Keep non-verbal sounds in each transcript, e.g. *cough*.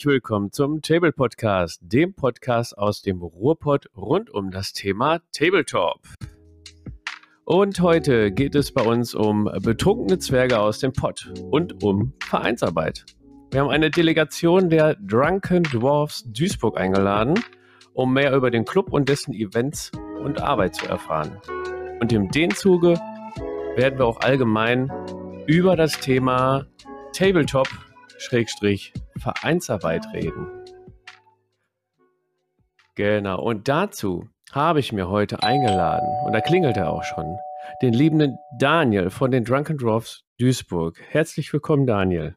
Herzlich willkommen zum Table Podcast, dem Podcast aus dem Ruhrpott rund um das Thema Tabletop. Und heute geht es bei uns um betrunkene Zwerge aus dem Pott und um Vereinsarbeit. Wir haben eine Delegation der Drunken Dwarfs Duisburg eingeladen, um mehr über den Club und dessen Events und Arbeit zu erfahren. Und in dem Zuge werden wir auch allgemein über das Thema Tabletop Schrägstrich Vereinsarbeit reden. Genau, und dazu habe ich mir heute eingeladen, und da klingelt er auch schon, den liebenden Daniel von den Drunken Dwarfs Duisburg. Herzlich willkommen, Daniel.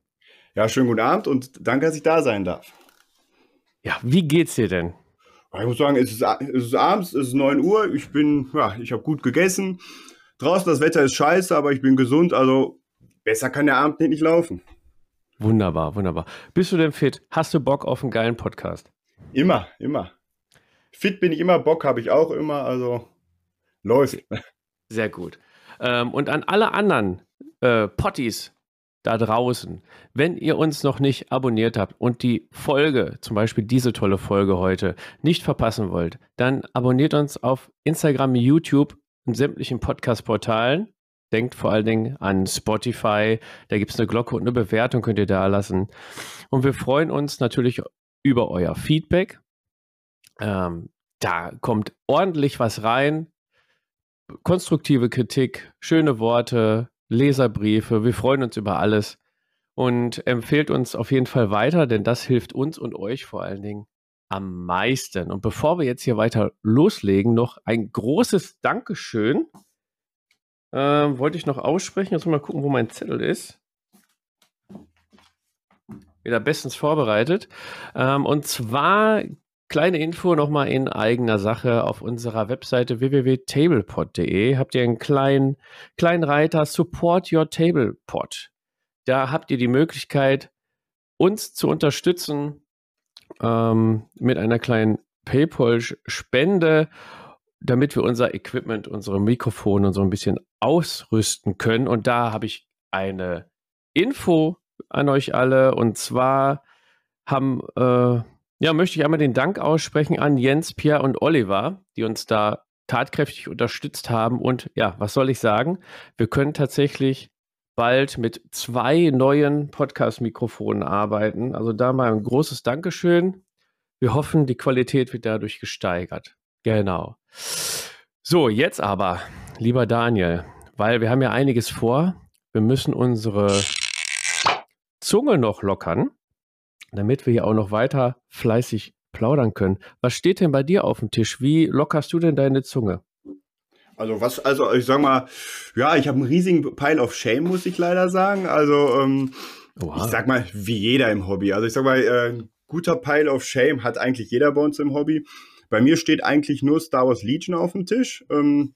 Ja, schönen guten Abend und danke, dass ich da sein darf. Ja, wie geht's dir denn? Ich muss sagen, es ist, es ist abends, es ist 9 Uhr, ich bin, ja, ich habe gut gegessen. Draußen das Wetter ist scheiße, aber ich bin gesund, also besser kann der Abend nicht laufen. Wunderbar, wunderbar. Bist du denn fit? Hast du Bock auf einen geilen Podcast? Immer, immer. Fit bin ich immer, Bock habe ich auch immer, also läuft. Sehr gut. Ähm, und an alle anderen äh, Potties da draußen, wenn ihr uns noch nicht abonniert habt und die Folge, zum Beispiel diese tolle Folge heute, nicht verpassen wollt, dann abonniert uns auf Instagram, YouTube und sämtlichen Podcast-Portalen Denkt vor allen Dingen an Spotify. Da gibt es eine Glocke und eine Bewertung, könnt ihr da lassen. Und wir freuen uns natürlich über euer Feedback. Ähm, da kommt ordentlich was rein. Konstruktive Kritik, schöne Worte, Leserbriefe. Wir freuen uns über alles und empfehlt uns auf jeden Fall weiter, denn das hilft uns und euch vor allen Dingen am meisten. Und bevor wir jetzt hier weiter loslegen, noch ein großes Dankeschön ähm, wollte ich noch aussprechen. Jetzt mal gucken, wo mein Zettel ist. Wieder bestens vorbereitet. Ähm, und zwar kleine Info nochmal in eigener Sache auf unserer Webseite www.tablepod.de habt ihr einen kleinen, kleinen Reiter Support Your Tablepod. Da habt ihr die Möglichkeit, uns zu unterstützen ähm, mit einer kleinen PayPal-Spende damit wir unser Equipment, unsere Mikrofone und so ein bisschen ausrüsten können. Und da habe ich eine Info an euch alle. Und zwar haben, äh, ja, möchte ich einmal den Dank aussprechen an Jens, Pierre und Oliver, die uns da tatkräftig unterstützt haben. Und ja, was soll ich sagen? Wir können tatsächlich bald mit zwei neuen Podcast-Mikrofonen arbeiten. Also da mal ein großes Dankeschön. Wir hoffen, die Qualität wird dadurch gesteigert. Genau. So, jetzt aber, lieber Daniel, weil wir haben ja einiges vor. Wir müssen unsere Zunge noch lockern, damit wir hier auch noch weiter fleißig plaudern können. Was steht denn bei dir auf dem Tisch? Wie lockerst du denn deine Zunge? Also was, also ich sag mal, ja, ich habe einen riesigen Pile of Shame, muss ich leider sagen. Also ähm, ich sag mal, wie jeder im Hobby. Also ich sag mal, äh, ein guter Pile of Shame hat eigentlich jeder bei uns im Hobby. Bei mir steht eigentlich nur Star Wars Legion auf dem Tisch. Ähm,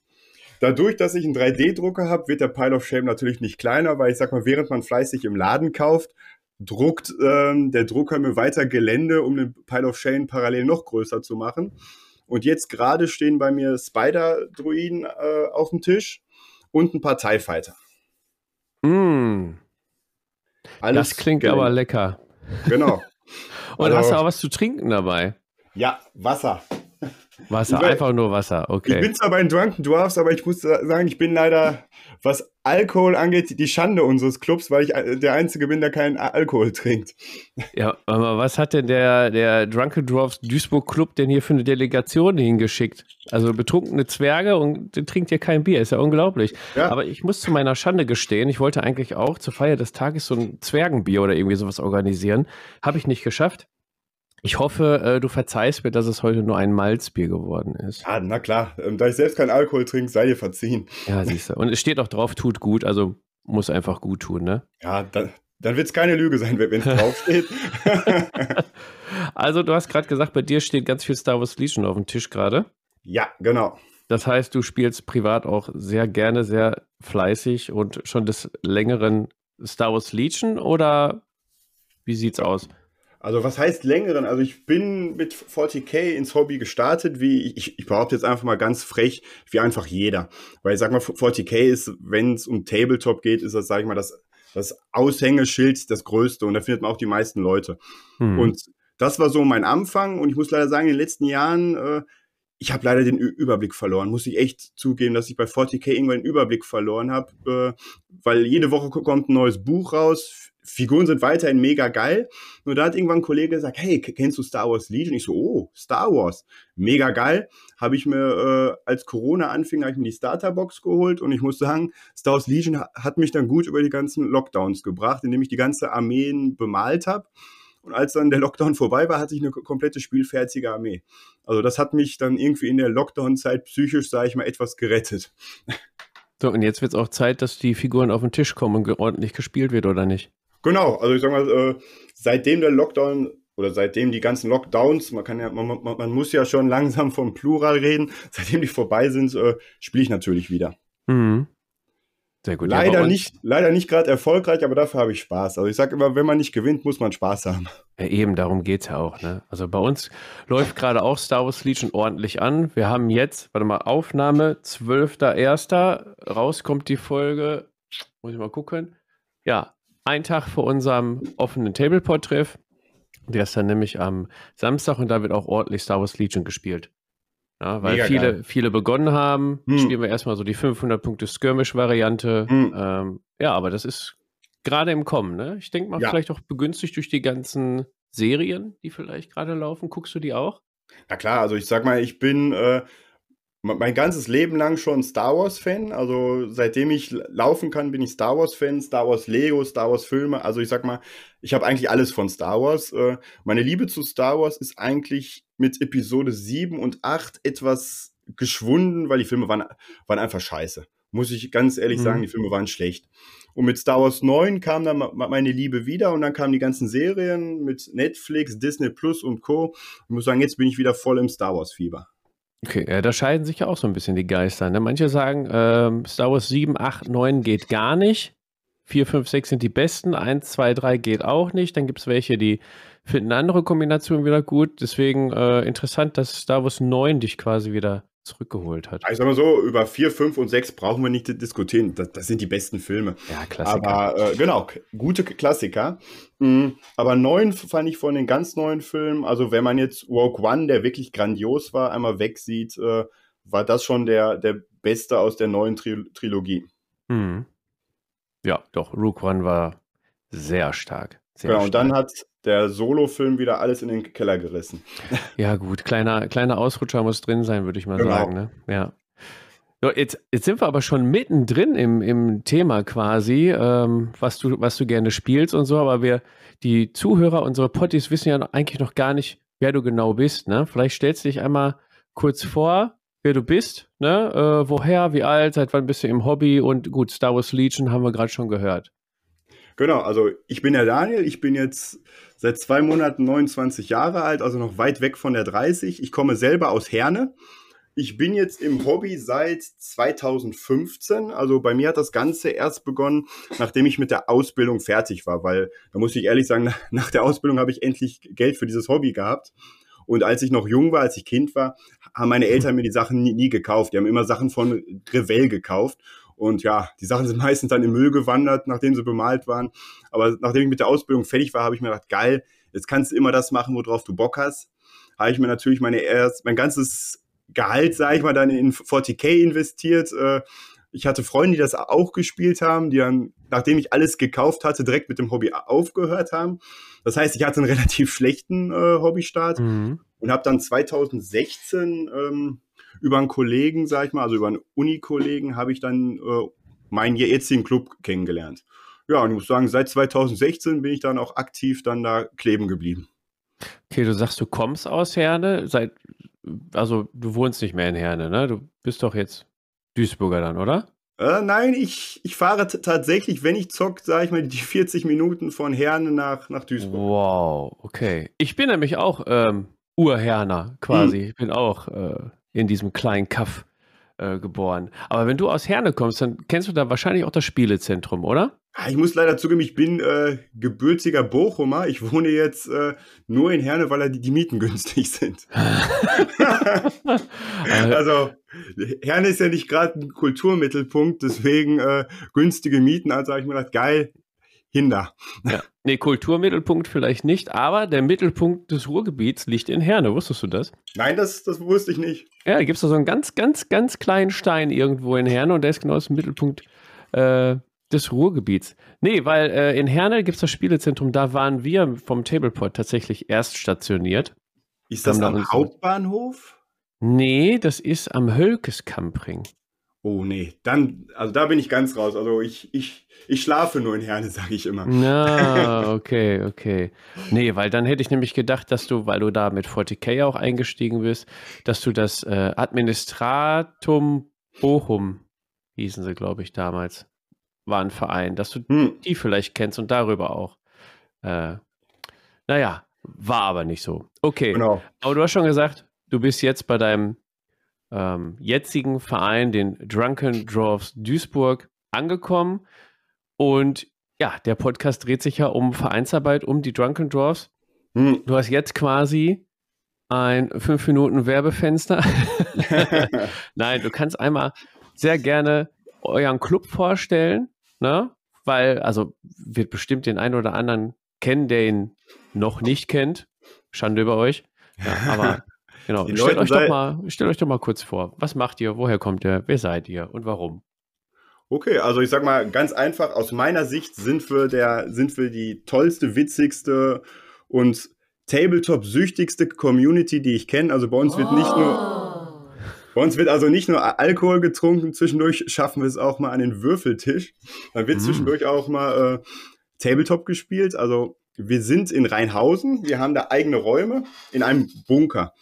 dadurch, dass ich einen 3D-Drucker habe, wird der Pile of Shame natürlich nicht kleiner, weil ich sag mal, während man fleißig im Laden kauft, druckt ähm, der Drucker mir weiter Gelände, um den Pile of Shame parallel noch größer zu machen. Und jetzt gerade stehen bei mir Spider-Druiden äh, auf dem Tisch und ein paar TIE Fighter. Mm. Das klingt gelände. aber lecker. Genau. *laughs* und also, hast du auch was zu trinken dabei? Ja, Wasser. Wasser, bin, einfach nur Wasser, okay. Ich bin zwar bei den Drunken Dwarfs, aber ich muss sagen, ich bin leider, was Alkohol angeht, die Schande unseres Clubs, weil ich äh, der Einzige bin, der keinen Alkohol trinkt. Ja, aber was hat denn der, der Drunken Dwarfs Duisburg Club denn hier für eine Delegation hingeschickt? Also betrunkene Zwerge und der trinkt hier kein Bier, ist ja unglaublich. Ja. Aber ich muss zu meiner Schande gestehen, ich wollte eigentlich auch zur Feier des Tages so ein Zwergenbier oder irgendwie sowas organisieren. Habe ich nicht geschafft. Ich hoffe, äh, du verzeihst mir, dass es heute nur ein Malzbier geworden ist. Ja, na klar. Ähm, da ich selbst keinen Alkohol trinke, sei dir verziehen. Ja, siehst du. Und es steht auch drauf, tut gut, also muss einfach gut tun, ne? Ja, dann, dann wird es keine Lüge sein, wenn es draufsteht. *laughs* also, du hast gerade gesagt, bei dir steht ganz viel Star Wars Legion auf dem Tisch gerade. Ja, genau. Das heißt, du spielst privat auch sehr gerne, sehr fleißig und schon des längeren Star Wars Legion oder wie sieht's aus? Also was heißt längeren? Also ich bin mit 40k ins Hobby gestartet, wie ich, ich behaupte jetzt einfach mal ganz frech, wie einfach jeder. Weil ich sag mal, 40k ist, wenn es um Tabletop geht, ist das, sag ich mal, das, das Aushängeschild, das Größte und da findet man auch die meisten Leute. Hm. Und das war so mein Anfang und ich muss leider sagen, in den letzten Jahren, äh, ich habe leider den Überblick verloren. Muss ich echt zugeben, dass ich bei 40k irgendwann den Überblick verloren habe, äh, weil jede Woche kommt ein neues Buch raus. Figuren sind weiterhin mega geil. Nur da hat irgendwann ein Kollege gesagt, hey, kennst du Star Wars Legion? Ich so, oh, Star Wars, mega geil. Habe ich mir äh, als Corona anfing, habe ich mir die Starterbox geholt und ich muss sagen, Star Wars Legion hat mich dann gut über die ganzen Lockdowns gebracht, indem ich die ganze Armeen bemalt habe und als dann der Lockdown vorbei war, hatte ich eine komplette spielfertige Armee. Also das hat mich dann irgendwie in der Lockdown-Zeit psychisch, sage ich mal, etwas gerettet. So, und jetzt wird es auch Zeit, dass die Figuren auf den Tisch kommen und ordentlich gespielt wird, oder nicht? Genau, also ich sag mal, äh, seitdem der Lockdown oder seitdem die ganzen Lockdowns, man kann ja, man, man, man muss ja schon langsam vom Plural reden, *laughs* seitdem die vorbei sind, äh, spiele ich natürlich wieder. Mhm. Sehr gut. Leider ja, nicht, leider nicht gerade erfolgreich, aber dafür habe ich Spaß. Also ich sage immer, wenn man nicht gewinnt, muss man Spaß haben. Ja, eben, darum geht es ja auch. Ne? Also bei uns läuft gerade auch Star Wars Legion ordentlich an. Wir haben jetzt, warte mal, Aufnahme 12.01. Rauskommt die Folge, muss ich mal gucken. Ja, ein Tag vor unserem offenen Tableport-Treff. Der ist dann nämlich am Samstag und da wird auch ordentlich Star Wars Legion gespielt. Ja, weil viele, viele begonnen haben, hm. spielen wir erstmal so die 500 Punkte Skirmish-Variante. Hm. Ähm, ja, aber das ist gerade im Kommen. Ne? Ich denke mal, ja. vielleicht auch begünstigt durch die ganzen Serien, die vielleicht gerade laufen. Guckst du die auch? Na klar, also ich sag mal, ich bin äh, mein ganzes Leben lang schon Star Wars-Fan. Also seitdem ich laufen kann, bin ich Star Wars-Fan. Star Wars Lego, Star Wars-Filme. Also ich sag mal, ich habe eigentlich alles von Star Wars. Äh, meine Liebe zu Star Wars ist eigentlich mit Episode 7 und 8 etwas geschwunden, weil die Filme waren, waren einfach scheiße. Muss ich ganz ehrlich mhm. sagen, die Filme waren schlecht. Und mit Star Wars 9 kam dann meine Liebe wieder und dann kamen die ganzen Serien mit Netflix, Disney Plus und Co. Ich muss sagen, jetzt bin ich wieder voll im Star Wars Fieber. Okay, ja, da scheiden sich ja auch so ein bisschen die Geister. Ne? Manche sagen, ähm, Star Wars 7, 8, 9 geht gar nicht. 4, 5, 6 sind die besten. 1, 2, 3 geht auch nicht. Dann gibt es welche, die finden andere Kombinationen wieder gut. Deswegen äh, interessant, dass Star Wars 9 dich quasi wieder zurückgeholt hat. Ich sag mal so, über 4, 5 und 6 brauchen wir nicht diskutieren. Das, das sind die besten Filme. Ja, Klassiker. Aber äh, genau, gute Klassiker. Mhm. Aber 9 fand ich von den ganz neuen Filmen, also wenn man jetzt Rogue One, der wirklich grandios war, einmal wegsieht, äh, war das schon der, der beste aus der neuen Tri Trilogie. Mhm. Ja, doch, Rogue One war sehr stark. Sehr genau, stark. und dann hat der Solo-Film wieder alles in den Keller gerissen. *laughs* Ja, gut, kleiner, kleiner Ausrutscher muss drin sein, würde ich mal genau. sagen. Ne? Ja. So, jetzt, jetzt sind wir aber schon mittendrin im, im Thema quasi, ähm, was, du, was du gerne spielst und so, aber wir, die Zuhörer, unsere Potties wissen ja eigentlich noch gar nicht, wer du genau bist. Ne? Vielleicht stellst du dich einmal kurz vor, wer du bist, ne? Äh, woher, wie alt, seit wann bist du im Hobby und gut, Star Wars Legion haben wir gerade schon gehört. Genau, also ich bin der Daniel, ich bin jetzt seit zwei Monaten 29 Jahre alt, also noch weit weg von der 30. Ich komme selber aus Herne. Ich bin jetzt im Hobby seit 2015. Also bei mir hat das Ganze erst begonnen, nachdem ich mit der Ausbildung fertig war, weil da muss ich ehrlich sagen, *laughs* nach der Ausbildung habe ich endlich Geld für dieses Hobby gehabt. Und als ich noch jung war, als ich Kind war, haben meine Eltern mir die Sachen nie, nie gekauft. Die haben immer Sachen von Revell gekauft. Und ja, die Sachen sind *laughs* meistens dann im Müll gewandert, nachdem sie bemalt waren. Aber nachdem ich mit der Ausbildung fertig war, habe ich mir gedacht, geil, jetzt kannst du immer das machen, worauf du Bock hast. Habe ich mir natürlich meine erst, mein ganzes Gehalt, sage ich mal, dann in 40k investiert. Äh, ich hatte Freunde, die das auch gespielt haben, die dann, nachdem ich alles gekauft hatte, direkt mit dem Hobby aufgehört haben. Das heißt, ich hatte einen *laughs* relativ schlechten äh, Hobbystart mhm. und habe dann 2016 ähm, über einen Kollegen, sag ich mal, also über einen Uni-Kollegen, habe ich dann äh, meinen jetzigen Club kennengelernt. Ja, und ich muss sagen, seit 2016 bin ich dann auch aktiv dann da kleben geblieben. Okay, du sagst, du kommst aus Herne, seit, also du wohnst nicht mehr in Herne, ne? Du bist doch jetzt Duisburger dann, oder? Äh, nein, ich, ich fahre tatsächlich, wenn ich zock, sage ich mal, die 40 Minuten von Herne nach, nach Duisburg. Wow, okay. Ich bin nämlich auch ähm, Urherner quasi. Hm. Ich bin auch äh, in diesem kleinen Kaff äh, geboren. Aber wenn du aus Herne kommst, dann kennst du da wahrscheinlich auch das Spielezentrum, oder? Ich muss leider zugeben, ich bin äh, gebürtiger Bochumer. Ich wohne jetzt äh, nur in Herne, weil die, die Mieten *laughs* günstig sind. *laughs* also Herne ist ja nicht gerade ein Kulturmittelpunkt, deswegen äh, günstige Mieten. Also habe ich mir gedacht, geil, Hinder. Ja. Nee, Kulturmittelpunkt vielleicht nicht, aber der Mittelpunkt des Ruhrgebiets liegt in Herne. Wusstest du das? Nein, das, das wusste ich nicht. Ja, da gibt es so einen ganz, ganz, ganz kleinen Stein irgendwo in Herne und der ist genau das Mittelpunkt äh, des Ruhrgebiets. Nee, weil äh, in Herne gibt es das Spielezentrum, da waren wir vom Tableport tatsächlich erst stationiert. Ist das am Hauptbahnhof? Nee, das ist am Hölkes-Campring. Oh nee, dann, also da bin ich ganz raus. Also ich, ich, ich schlafe nur in Herne, *laughs* sage ich immer. Na, okay, okay. Nee, weil dann hätte ich nämlich gedacht, dass du, weil du da mit 40k auch eingestiegen bist, dass du das äh, Administratum Bochum, hießen sie, glaube ich, damals, war ein Verein, dass du hm. die vielleicht kennst und darüber auch. Äh, naja, war aber nicht so. Okay. Genau. Aber du hast schon gesagt, du bist jetzt bei deinem ähm, jetzigen Verein, den Drunken Dwarfs Duisburg, angekommen. Und ja, der Podcast dreht sich ja um Vereinsarbeit, um die Drunken Dwarfs. Hm. Du hast jetzt quasi ein 5 Minuten Werbefenster. *laughs* Nein, du kannst einmal sehr gerne euren Club vorstellen, ne? Weil, also wird bestimmt den einen oder anderen kennen, der ihn noch nicht kennt. Schande über euch. Ja, aber *laughs* genau, stellt euch, doch mal, stellt euch doch mal kurz vor. Was macht ihr? Woher kommt ihr? Wer seid ihr? Und warum? Okay, also ich sag mal ganz einfach, aus meiner Sicht sind wir der, sind wir die tollste, witzigste und Tabletop-süchtigste Community, die ich kenne. Also bei uns wird nicht nur, oh. bei uns wird also nicht nur Alkohol getrunken, zwischendurch schaffen wir es auch mal an den Würfeltisch. Dann wird mm. zwischendurch auch mal äh, Tabletop gespielt. Also wir sind in Rheinhausen, wir haben da eigene Räume in einem Bunker.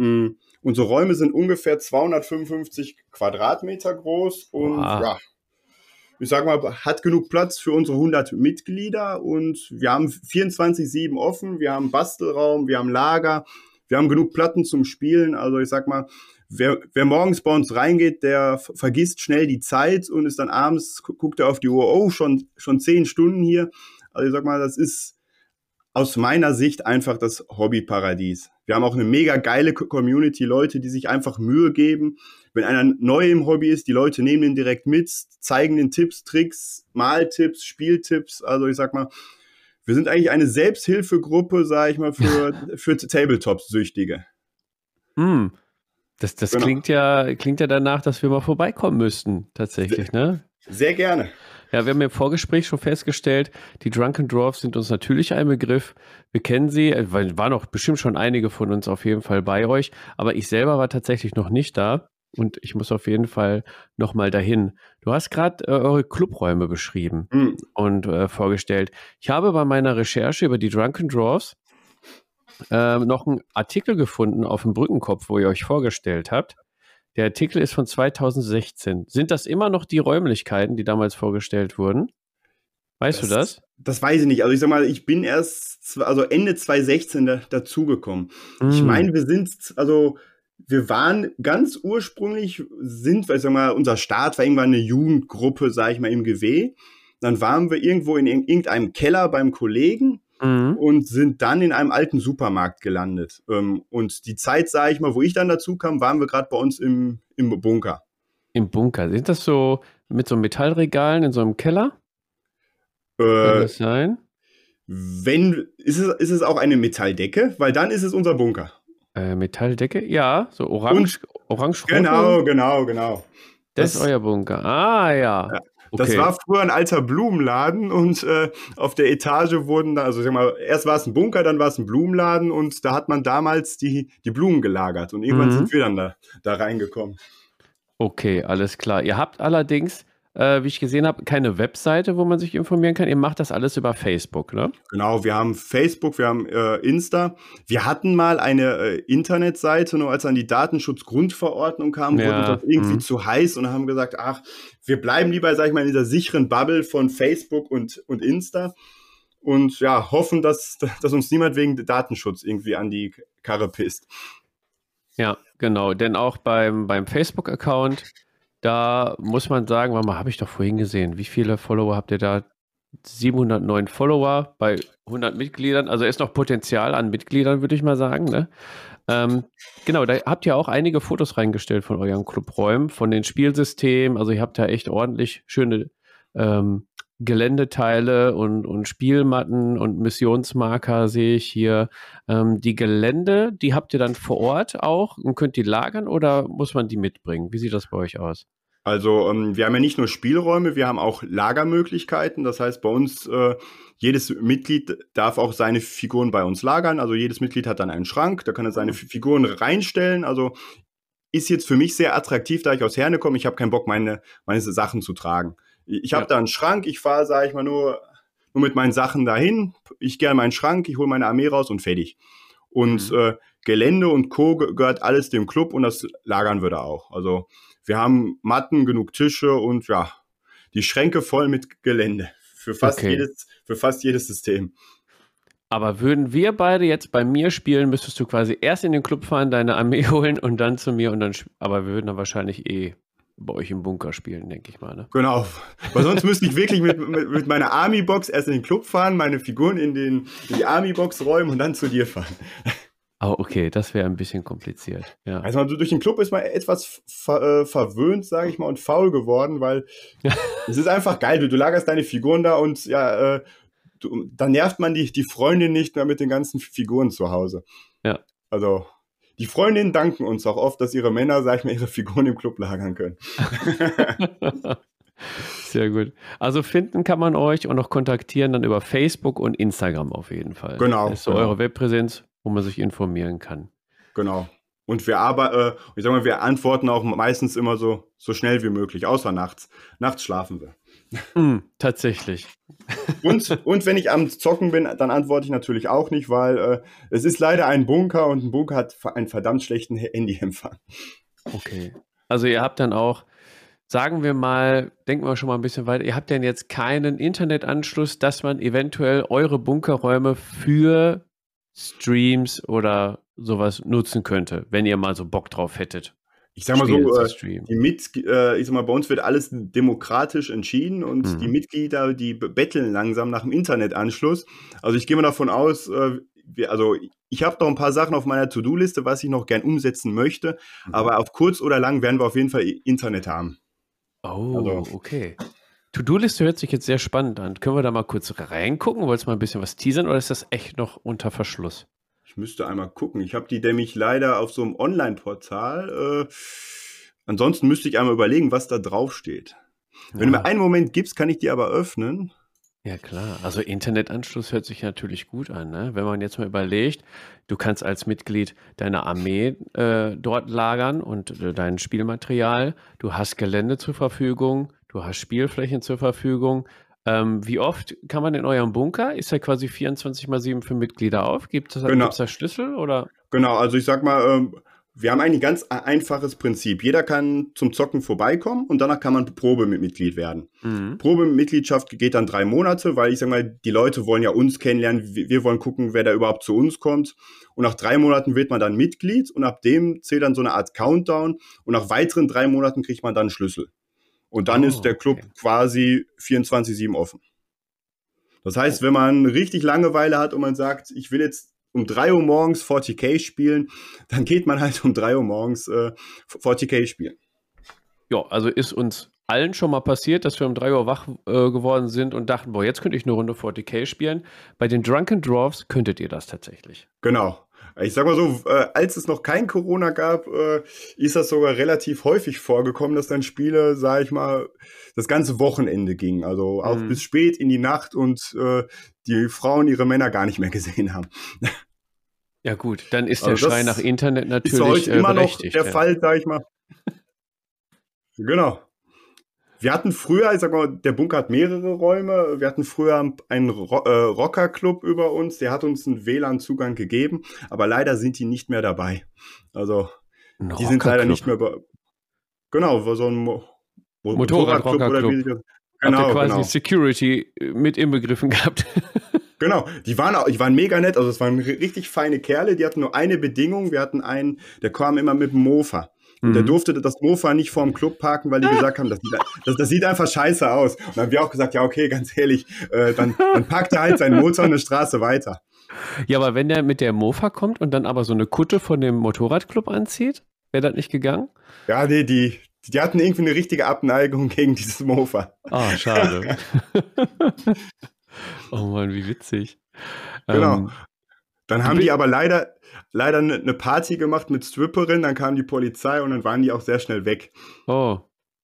Mhm. Unsere Räume sind ungefähr 255 Quadratmeter groß und wow. ja, ich sag mal, hat genug Platz für unsere 100 Mitglieder und wir haben 24-7 offen, wir haben Bastelraum, wir haben Lager, wir haben genug Platten zum Spielen. Also ich sag mal, wer, wer morgens bei uns reingeht, der vergisst schnell die Zeit und ist dann abends, guckt er auf die Uhr, oh, schon, schon zehn Stunden hier. Also ich sag mal, das ist aus meiner Sicht einfach das Hobbyparadies. Wir haben auch eine mega geile Community, Leute, die sich einfach Mühe geben. Wenn einer neu im Hobby ist, die Leute nehmen ihn direkt mit, zeigen den Tipps, Tricks, Maltipps, Spieltipps. Also ich sag mal, wir sind eigentlich eine Selbsthilfegruppe, sag ich mal, für, *laughs* für Tabletops-Süchtige. Hm. Das, das genau. klingt ja klingt ja danach, dass wir mal vorbeikommen müssten, tatsächlich, ne? Sehr gerne. Ja, wir haben im Vorgespräch schon festgestellt, die Drunken Dwarfs sind uns natürlich ein Begriff. Wir kennen sie, äh, weil waren auch bestimmt schon einige von uns auf jeden Fall bei euch, aber ich selber war tatsächlich noch nicht da und ich muss auf jeden Fall noch mal dahin. Du hast gerade äh, eure Clubräume beschrieben mhm. und äh, vorgestellt. Ich habe bei meiner Recherche über die Drunken Dwarfs äh, noch einen Artikel gefunden auf dem Brückenkopf, wo ihr euch vorgestellt habt. Der Artikel ist von 2016. Sind das immer noch die Räumlichkeiten, die damals vorgestellt wurden? Weißt das, du das? Das weiß ich nicht. Also ich sag mal, ich bin erst also Ende 2016 da, dazugekommen. Mm. Ich meine, wir sind also wir waren ganz ursprünglich sind, weil ich sag mal, unser Start war irgendwann eine Jugendgruppe, sag ich mal, im GW. Dann waren wir irgendwo in irgendeinem Keller beim Kollegen mhm. und sind dann in einem alten Supermarkt gelandet. Ähm, und die Zeit, sage ich mal, wo ich dann dazu kam, waren wir gerade bei uns im, im Bunker. Im Bunker. Sind das so mit so Metallregalen in so einem Keller? Äh, Kann das sein? Wenn, ist es, ist es auch eine Metalldecke? Weil dann ist es unser Bunker. Äh, Metalldecke? Ja, so orange, orange Genau, genau, genau. Das, das, ist euer Bunker. Ah, ja. ja. Okay. Das war früher ein alter Blumenladen und äh, auf der Etage wurden da, also sag mal, erst war es ein Bunker, dann war es ein Blumenladen und da hat man damals die, die Blumen gelagert und irgendwann mhm. sind wir dann da, da reingekommen. Okay, alles klar. Ihr habt allerdings äh, wie ich gesehen habe, keine Webseite, wo man sich informieren kann. Ihr macht das alles über Facebook, ne? Genau, wir haben Facebook, wir haben äh, Insta. Wir hatten mal eine äh, Internetseite, nur als dann die Datenschutzgrundverordnung kam, ja. wurde das irgendwie mhm. zu heiß und haben gesagt, ach, wir bleiben lieber, sag ich mal, in dieser sicheren Bubble von Facebook und, und Insta und ja, hoffen, dass, dass uns niemand wegen Datenschutz irgendwie an die Karre pisst. Ja, genau, denn auch beim, beim Facebook-Account da muss man sagen, warte mal, habe ich doch vorhin gesehen. Wie viele Follower habt ihr da? 709 Follower bei 100 Mitgliedern. Also ist noch Potenzial an Mitgliedern, würde ich mal sagen. Ne? Ähm, genau, da habt ihr auch einige Fotos reingestellt von euren Clubräumen, von den Spielsystemen. Also ihr habt da echt ordentlich schöne ähm, Geländeteile und, und Spielmatten und Missionsmarker sehe ich hier. Ähm, die Gelände, die habt ihr dann vor Ort auch und könnt die lagern oder muss man die mitbringen? Wie sieht das bei euch aus? Also ähm, wir haben ja nicht nur Spielräume, wir haben auch Lagermöglichkeiten. Das heißt, bei uns äh, jedes Mitglied darf auch seine Figuren bei uns lagern. Also jedes Mitglied hat dann einen Schrank, da kann er seine Figuren reinstellen. Also ist jetzt für mich sehr attraktiv, da ich aus Herne komme. Ich habe keinen Bock, meine, meine Sachen zu tragen. Ich habe ja. da einen Schrank, ich fahre, sage ich mal, nur, nur mit meinen Sachen dahin. Ich gehe in meinen Schrank, ich hole meine Armee raus und fertig. Und mhm. äh, Gelände und Co. gehört alles dem Club und das lagern wir da auch. Also wir haben Matten, genug Tische und ja, die Schränke voll mit Gelände. Für fast, okay. jedes, für fast jedes System. Aber würden wir beide jetzt bei mir spielen, müsstest du quasi erst in den Club fahren, deine Armee *laughs* holen und dann zu mir und dann. Aber wir würden dann wahrscheinlich eh bei euch im Bunker spielen, denke ich mal. Ne? Genau. Weil sonst müsste ich wirklich mit, mit, mit meiner Army-Box erst in den Club fahren, meine Figuren in, den, in die Army-Box räumen und dann zu dir fahren. Oh, okay, das wäre ein bisschen kompliziert. Ja. Also durch den Club ist man etwas ver äh, verwöhnt, sage ich mal, und faul geworden, weil es ist einfach geil. Du, du lagerst deine Figuren da und ja, äh, du, dann nervt man die, die Freundin nicht mehr mit den ganzen Figuren zu Hause. Ja. Also die Freundinnen danken uns auch oft, dass ihre Männer, sag ich mal, ihre Figuren im Club lagern können. *laughs* Sehr gut. Also finden kann man euch und auch kontaktieren dann über Facebook und Instagram auf jeden Fall. Genau. Das ist so genau. eure Webpräsenz wo man sich informieren kann. Genau. Und wir aber, äh, ich sag mal, wir antworten auch meistens immer so, so schnell wie möglich, außer nachts. Nachts schlafen wir. Mm, tatsächlich. Und, und wenn ich am Zocken bin, dann antworte ich natürlich auch nicht, weil äh, es ist leider ein Bunker und ein Bunker hat einen verdammt schlechten Handyempfang. Okay. Also ihr habt dann auch, sagen wir mal, denken wir schon mal ein bisschen weiter, ihr habt denn jetzt keinen Internetanschluss, dass man eventuell eure Bunkerräume für Streams oder sowas nutzen könnte, wenn ihr mal so Bock drauf hättet. Ich sag mal so, äh, die Mit, äh, ich sag mal, bei uns wird alles demokratisch entschieden und mhm. die Mitglieder, die betteln langsam nach dem Internetanschluss. Also ich gehe mal davon aus, äh, wir, also ich habe noch ein paar Sachen auf meiner To-Do-Liste, was ich noch gern umsetzen möchte, mhm. aber auf kurz oder lang werden wir auf jeden Fall Internet haben. Oh, also, okay. To-Do-Liste hört sich jetzt sehr spannend an. Können wir da mal kurz reingucken? Wolltest du mal ein bisschen was teasern oder ist das echt noch unter Verschluss? Müsste einmal gucken. Ich habe die nämlich leider auf so einem Online-Portal. Äh, ansonsten müsste ich einmal überlegen, was da drauf steht. Wenn ja. du mir einen Moment gibst, kann ich die aber öffnen. Ja klar, also Internetanschluss hört sich natürlich gut an. Ne? Wenn man jetzt mal überlegt, du kannst als Mitglied deine Armee äh, dort lagern und äh, dein Spielmaterial, du hast Gelände zur Verfügung, du hast Spielflächen zur Verfügung. Ähm, wie oft kann man in eurem Bunker? Ist er quasi 24 mal 7 für Mitglieder auf? Gibt es genau. da Schlüssel oder? Genau, also ich sag mal, ähm, wir haben ein ganz einfaches Prinzip. Jeder kann zum Zocken vorbeikommen und danach kann man Probemitglied werden. Mhm. Probemitgliedschaft geht dann drei Monate, weil ich sag mal, die Leute wollen ja uns kennenlernen. Wir wollen gucken, wer da überhaupt zu uns kommt. Und nach drei Monaten wird man dann Mitglied und ab dem zählt dann so eine Art Countdown und nach weiteren drei Monaten kriegt man dann Schlüssel. Und dann oh, ist der Club okay. quasi 24-7 offen. Das heißt, wenn man richtig Langeweile hat und man sagt, ich will jetzt um 3 Uhr morgens 40k spielen, *laughs* dann geht man halt um 3 Uhr morgens äh, 40k spielen. Ja, also ist uns allen schon mal passiert, dass wir um 3 Uhr wach äh, geworden sind und dachten, boah, jetzt könnte ich eine Runde 40k spielen. Bei den Drunken Dwarfs könntet ihr das tatsächlich. Genau. Ich sag mal so, äh, als es noch kein Corona gab, äh, ist das sogar relativ häufig vorgekommen, dass dann Spiele, sag ich mal, das ganze Wochenende gingen. Also auch mhm. bis spät in die Nacht und äh, die Frauen ihre Männer gar nicht mehr *laughs* gesehen haben. Ja gut, dann ist der also Schrei nach Internet natürlich ist heute äh, immer noch der ja. Fall, sag ich mal. *laughs* genau. Wir hatten früher, ich sag mal, der Bunker hat mehrere Räume. Wir hatten früher einen Ro äh, Rockerclub über uns, der hat uns einen WLAN-Zugang gegeben, aber leider sind die nicht mehr dabei. Also, ein die sind leider nicht mehr. Genau, so ein Mo Motorradclub Motorrad oder wie das. Genau, Habt ihr quasi genau. Security äh, mit inbegriffen gehabt. *laughs* Genau, die waren auch, die waren mega nett, also es waren richtig feine Kerle, die hatten nur eine Bedingung, wir hatten einen, der kam immer mit dem Mofa. Und mhm. der durfte das Mofa nicht vorm Club parken, weil die *laughs* gesagt haben, das sieht, das, das sieht einfach scheiße aus. Und dann haben wir auch gesagt, ja, okay, ganz ehrlich, äh, dann, dann parkt er halt seinen Motor eine Straße weiter. Ja, aber wenn der mit der Mofa kommt und dann aber so eine Kutte von dem Motorradclub anzieht, wäre das nicht gegangen? Ja, nee, die, die hatten irgendwie eine richtige Abneigung *laughs* gegen dieses Mofa. Ah, schade. *laughs* oh Mann, wie witzig. Genau. Ähm, dann haben die aber leider, leider eine ne Party gemacht mit Stripperin, dann kam die Polizei und dann waren die auch sehr schnell weg. Oh,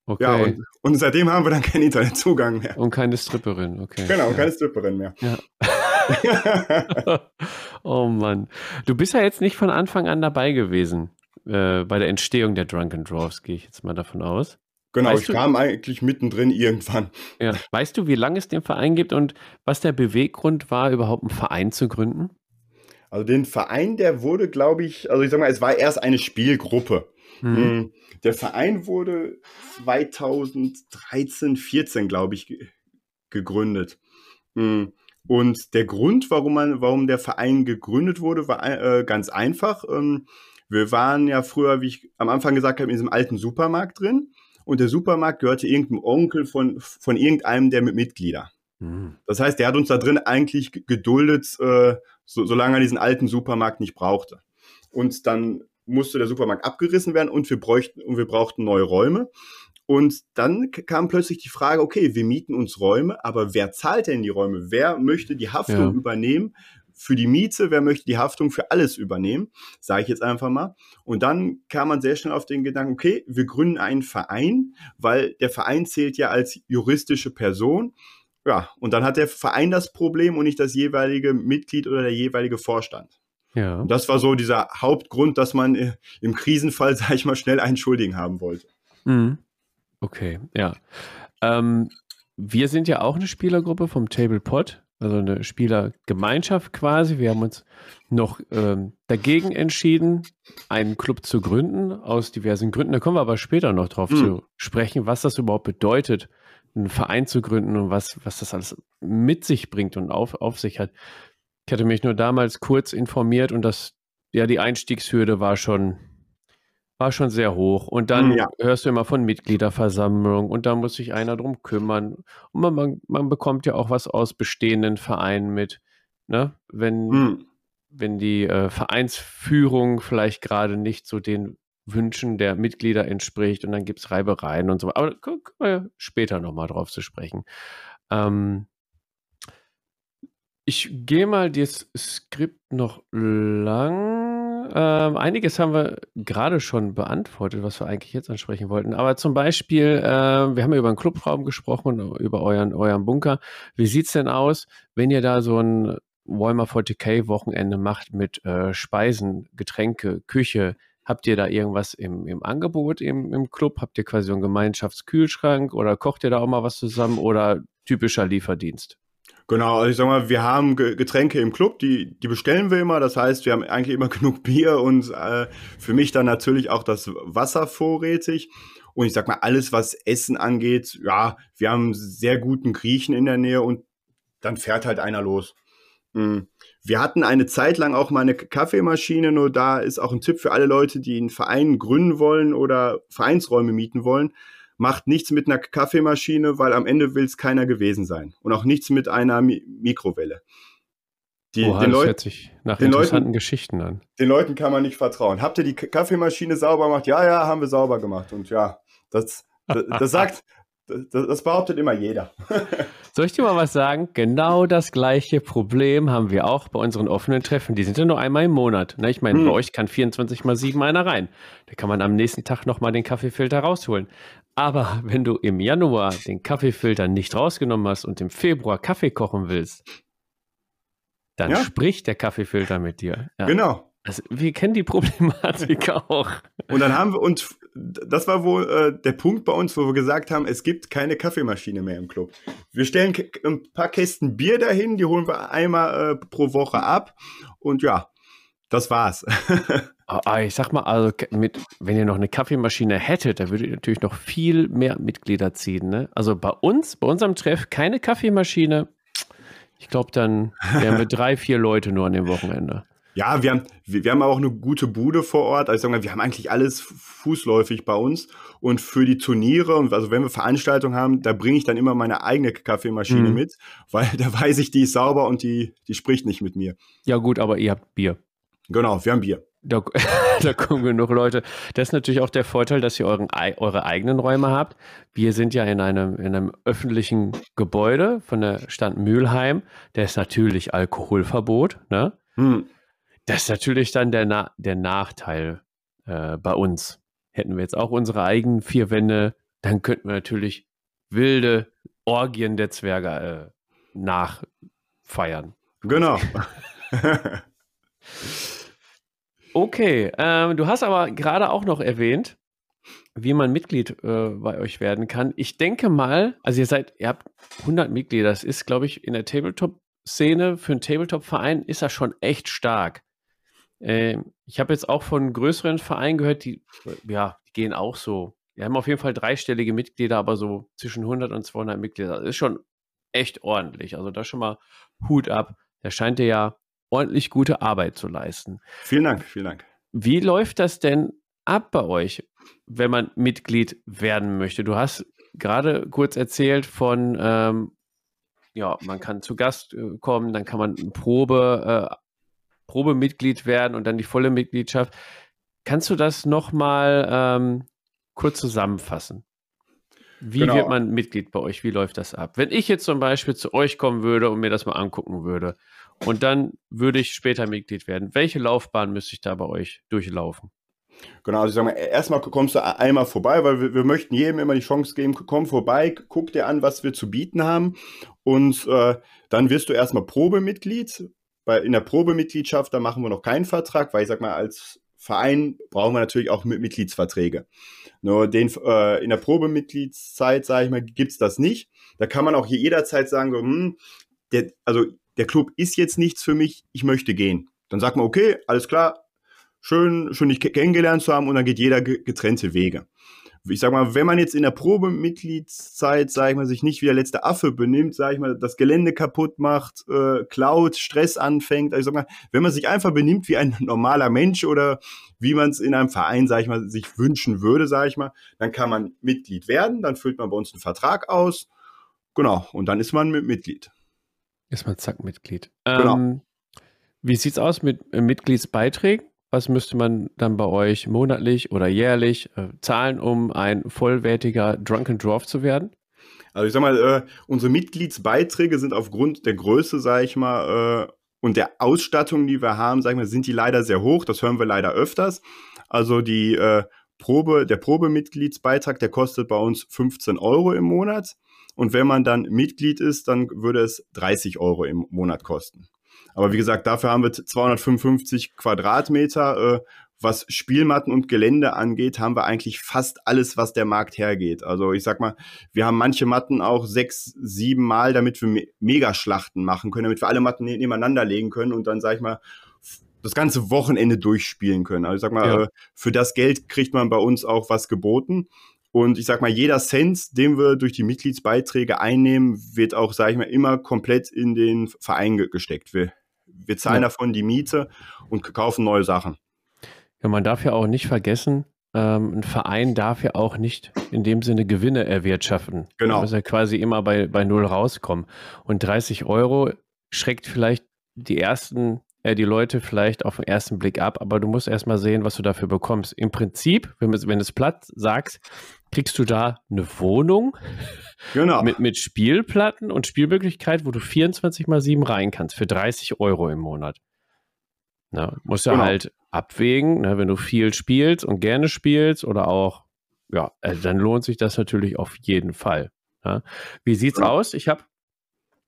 okay. Ja, und, und seitdem haben wir dann keinen Internetzugang mehr. Und keine Stripperin, okay. Genau, ja. keine Stripperin mehr. Ja. *laughs* oh Mann. Du bist ja jetzt nicht von Anfang an dabei gewesen äh, bei der Entstehung der Drunken Dwarfs, gehe ich jetzt mal davon aus. Genau, weißt ich du, kam eigentlich mittendrin irgendwann. Ja. Weißt du, wie lange es den Verein gibt und was der Beweggrund war, überhaupt einen Verein zu gründen? Also den Verein, der wurde, glaube ich, also ich sag mal, es war erst eine Spielgruppe. Mhm. Hm, der Verein wurde 2013, 14, glaube ich, gegründet. Hm, und der Grund, warum man, warum der Verein gegründet wurde, war äh, ganz einfach. Ähm, wir waren ja früher, wie ich am Anfang gesagt habe, in diesem alten Supermarkt drin. Und der Supermarkt gehörte irgendeinem Onkel von, von irgendeinem der Mitglieder. Mhm. Das heißt, der hat uns da drin eigentlich geduldet, äh, so, solange er diesen alten Supermarkt nicht brauchte. Und dann musste der Supermarkt abgerissen werden und wir bräuchten, und wir brauchten neue Räume. Und dann kam plötzlich die Frage, okay, wir mieten uns Räume, aber wer zahlt denn die Räume? Wer möchte die Haftung ja. übernehmen für die Miete? Wer möchte die Haftung für alles übernehmen? Sage ich jetzt einfach mal. Und dann kam man sehr schnell auf den Gedanken, okay, wir gründen einen Verein, weil der Verein zählt ja als juristische Person. Ja, und dann hat der Verein das Problem und nicht das jeweilige Mitglied oder der jeweilige Vorstand. Ja. Und das war so dieser Hauptgrund, dass man äh, im Krisenfall, *laughs* sag ich mal, schnell einen Schuldigen haben wollte. Mhm. Okay, ja. Ähm, wir sind ja auch eine Spielergruppe vom Tablepot, also eine Spielergemeinschaft quasi. Wir haben uns noch ähm, dagegen entschieden, einen Club zu gründen, aus diversen Gründen. Da kommen wir aber später noch drauf mhm. zu sprechen, was das überhaupt bedeutet, einen Verein zu gründen und was, was das alles mit sich bringt und auf, auf sich hat. Ich hatte mich nur damals kurz informiert und das, ja, die Einstiegshürde war schon war schon sehr hoch. Und dann Ja. hörst du immer von Mitgliederversammlung und da muss sich einer drum kümmern. Und man, man, man bekommt ja auch was aus bestehenden Vereinen mit. Ne? Wenn, Mhm. wenn die äh, Vereinsführung vielleicht gerade nicht so den Wünschen der Mitglieder entspricht und dann gibt es Reibereien und so. Aber kommen wir später nochmal drauf zu sprechen. Ähm, ich gehe mal das Skript noch lang ähm, einiges haben wir gerade schon beantwortet, was wir eigentlich jetzt ansprechen wollten. Aber zum Beispiel, äh, wir haben ja über einen Clubraum gesprochen und über euren, euren Bunker. Wie sieht es denn aus, wenn ihr da so ein Walmart 40k Wochenende macht mit äh, Speisen, Getränke, Küche? Habt ihr da irgendwas im, im Angebot im, im Club? Habt ihr quasi einen Gemeinschaftskühlschrank oder kocht ihr da auch mal was zusammen oder typischer Lieferdienst? Genau, also ich sag mal, wir haben Getränke im Club, die, die bestellen wir immer. Das heißt, wir haben eigentlich immer *laughs* genug Bier und äh, für mich dann natürlich auch das Wasser vorrätig. Und ich sag mal, alles, was Essen angeht, ja, wir haben sehr guten Griechen in der Nähe und dann fährt halt einer los. Mhm. Wir hatten eine Zeit lang auch mal eine Kaffeemaschine, nur da ist auch ein Tipp für alle Leute, die einen Verein gründen wollen oder Vereinsräume mieten wollen macht nichts mit einer Kaffeemaschine, weil am Ende will es keiner gewesen sein. Und auch nichts mit einer Mi Mikrowelle. Die, Oha, den das Leut hört sich nach den interessanten Leuten, Geschichten an. Den Leuten kann man nicht vertrauen. Habt ihr die Kaffeemaschine sauber gemacht? Ja, ja, haben wir sauber gemacht. Und ja, das, das, das sagt, das, das, behauptet immer jeder. *laughs* Soll ich dir mal was sagen? Genau das gleiche Problem haben wir auch bei unseren offenen Treffen. Die sind ja nur einmal im Monat. Ne? Ich meine, hm. bei euch kann 24 mal 7 einer rein. Da kann man am nächsten Tag nochmal den Kaffeefilter rausholen. Aber wenn du im Januar den Kaffeefilter nicht rausgenommen hast und im Februar Kaffee kochen willst, dann ja. spricht der Kaffeefilter mit dir. Ja. Genau. Also, wir kennen die Problematik *laughs* auch. Und dann haben wir uns, das war wohl äh, der Punkt bei uns, wo wir gesagt haben, es gibt keine Kaffeemaschine mehr im Club. Wir stellen ein paar Kästen Bier dahin, die holen wir einmal äh, pro Woche ab. Und ja, das war's. *laughs* Ah, ah, ich sag mal, also mit, wenn ihr noch eine Kaffeemaschine hättet, da würdet ihr natürlich noch viel mehr Mitglieder ziehen. Ne? Also bei uns, bei unserem Treff, keine Kaffeemaschine. Ich glaube, dann wären wir *laughs* drei, vier Leute nur an dem Wochenende. Ja, wir haben, wir, haben auch eine gute Bude vor Ort. Also ich sag mal, wir haben eigentlich alles fußläufig bei uns. Und für die Turniere, also wenn wir Veranstaltungen haben, da bringe ich dann immer meine eigene Kaffeemaschine mhm. mit, weil *laughs* da weiß ich, die ist sauber und die, die spricht nicht mit mir. Ja, gut, aber ihr habt Bier. Genau, wir haben Bier. Da, *laughs* da, kommen genug Leute. Das ist natürlich auch der Vorteil, dass ihr euren, eure eigenen Räume habt. Wir sind ja in einem, in einem öffentlichen Gebäude von der Stadt Mülheim. Der ist natürlich Alkoholverbot. Ne? Hm. Das ist natürlich dann der, Na der Nachteil äh, bei uns. Hätten wir jetzt auch unsere eigenen vier Wände, dann könnten wir natürlich wilde Orgien der Zwerge äh, nachfeiern. Genau. *laughs* okay, ähm, du hast aber gerade auch noch erwähnt, wie man Mitglied äh, bei euch werden kann. Ich denke mal, also ihr seid, ihr habt 100 Mitglieder. Das ist, glaube ich, in der Tabletop-Szene für einen Tabletop-Verein ist das schon echt stark. Äh, ich habe jetzt auch von größeren Vereinen gehört, die, ja, die gehen auch so. Wir haben auf jeden Fall dreistellige Mitglieder, aber so zwischen 100 und 200 Mitglieder. Das ist schon echt ordentlich. Also da schon mal Hut ab. Da scheint ihr ja ordentlich gute Arbeit zu leisten. Vielen Dank, vielen Dank. Wie läuft das denn ab bei euch, wenn man Mitglied werden möchte? Du hast gerade kurz erzählt von, ähm, ja, man kann zu Gast äh, kommen, dann kann man eine Probe, äh, Probemitglied werden und dann die volle Mitgliedschaft. Kannst du das nochmal ähm, kurz zusammenfassen? Wie genau. wird man Mitglied bei euch? Wie läuft das ab? Wenn ich jetzt zum Beispiel zu euch kommen würde und mir das mal angucken würde und dann würde ich später Mitglied werden, welche Laufbahn müsste ich da bei euch durchlaufen? Genau, also ich sage mal, erstmal kommst du einmal vorbei, weil wir, wir, möchten jedem immer die Chance geben, komm vorbei, guck dir an, was wir zu bieten haben und äh, dann wirst du erstmal Probemitglied bei, in der Probemitgliedschaft, da machen wir noch keinen Vertrag, weil ich sag mal, als Verein brauchen wir natürlich auch Mitgliedsverträge. Nur den, äh, in der Probemitgliedszeit, sage ich mal, gibt's das nicht. Da kann man auch jederzeit sagen, so, hm, der, also der Club ist jetzt nichts für mich, ich möchte gehen. Dann sagt man, okay, alles klar, schön, schön dich kennengelernt zu haben und dann geht jeder getrennte Wege ich sag mal, wenn man jetzt in der Probemitgliedszeit, sag ich mal, sich nicht wie der letzte Affe benimmt, sag ich mal, das Gelände kaputt macht, äh, klaut, Stress anfängt, also ich sag mal, wenn man sich einfach benimmt wie ein normaler Mensch oder wie man es in einem Verein, sag ich mal, sich wünschen würde, sag ich mal, dann kann man Mitglied werden, dann füllt man bei uns einen Vertrag aus, genau, und dann ist man mit Mitglied. Ist man zack Mitglied. Genau. Ähm, wie sieht's aus mit äh, Mitgliedsbeiträgen? Was müsste man dann bei euch monatlich oder jährlich äh, zahlen, um ein vollwertiger Drunken Dwarf zu werden? Also ich sag mal, äh, unsere Mitgliedsbeiträge sind aufgrund der Größe, sag ich mal, äh, und der Ausstattung, die wir haben, sag ich mal, sind die leider sehr hoch. Das hören wir leider öfters. Also die äh, Probe, der Probemitgliedsbeitrag, der kostet bei uns 15 Euro im Monat. Und wenn man dann Mitglied ist, dann würde es 30 Euro im Monat kosten. Aber wie gesagt, dafür haben wir 255 Quadratmeter. Äh, was Spielmatten und Gelände angeht, haben wir eigentlich fast alles, was der Markt hergeht. Also ich sag mal, wir haben manche Matten auch sechs, sieben Mal, damit wir Megaschlachten machen können, damit wir alle Matten ne-, nebeneinander legen können und dann, sag ich mal, das ganze Wochenende durchspielen können. Also ich sag mal, ja. Äh, für das Geld kriegt man bei uns auch was geboten. Und ich sag mal, jeder Cent, den wir durch die Mitgliedsbeiträge einnehmen, wird auch, sag ich mal, immer komplett in den Verein gesteckt. Wir wir zahlen ja. davon die Miete und kaufen neue Sachen. Ja, man darf ja auch nicht vergessen, ähm, ein Verein darf ja auch nicht in dem Sinne Gewinne erwirtschaften. Genau. Man muss ja quasi immer bei, bei Null rauskommen. Und 30 Euro schreckt vielleicht die ersten, äh, die Leute vielleicht auf den ersten Blick ab, aber du musst erstmal sehen, was du dafür bekommst. Im Prinzip, wenn, wenn du es platt sagst, kriegst du da eine Wohnung *laughs* genau. mit, mit Spielplatten und Spielmöglichkeit, wo du 24 mal 7 rein kannst für 30 Euro im Monat. Na, musst du genau. halt abwägen, ne, wenn du viel spielst und gerne spielst oder auch, ja, also dann lohnt sich das natürlich auf jeden Fall. Ja. Wie sieht's ja. aus? Ich habe,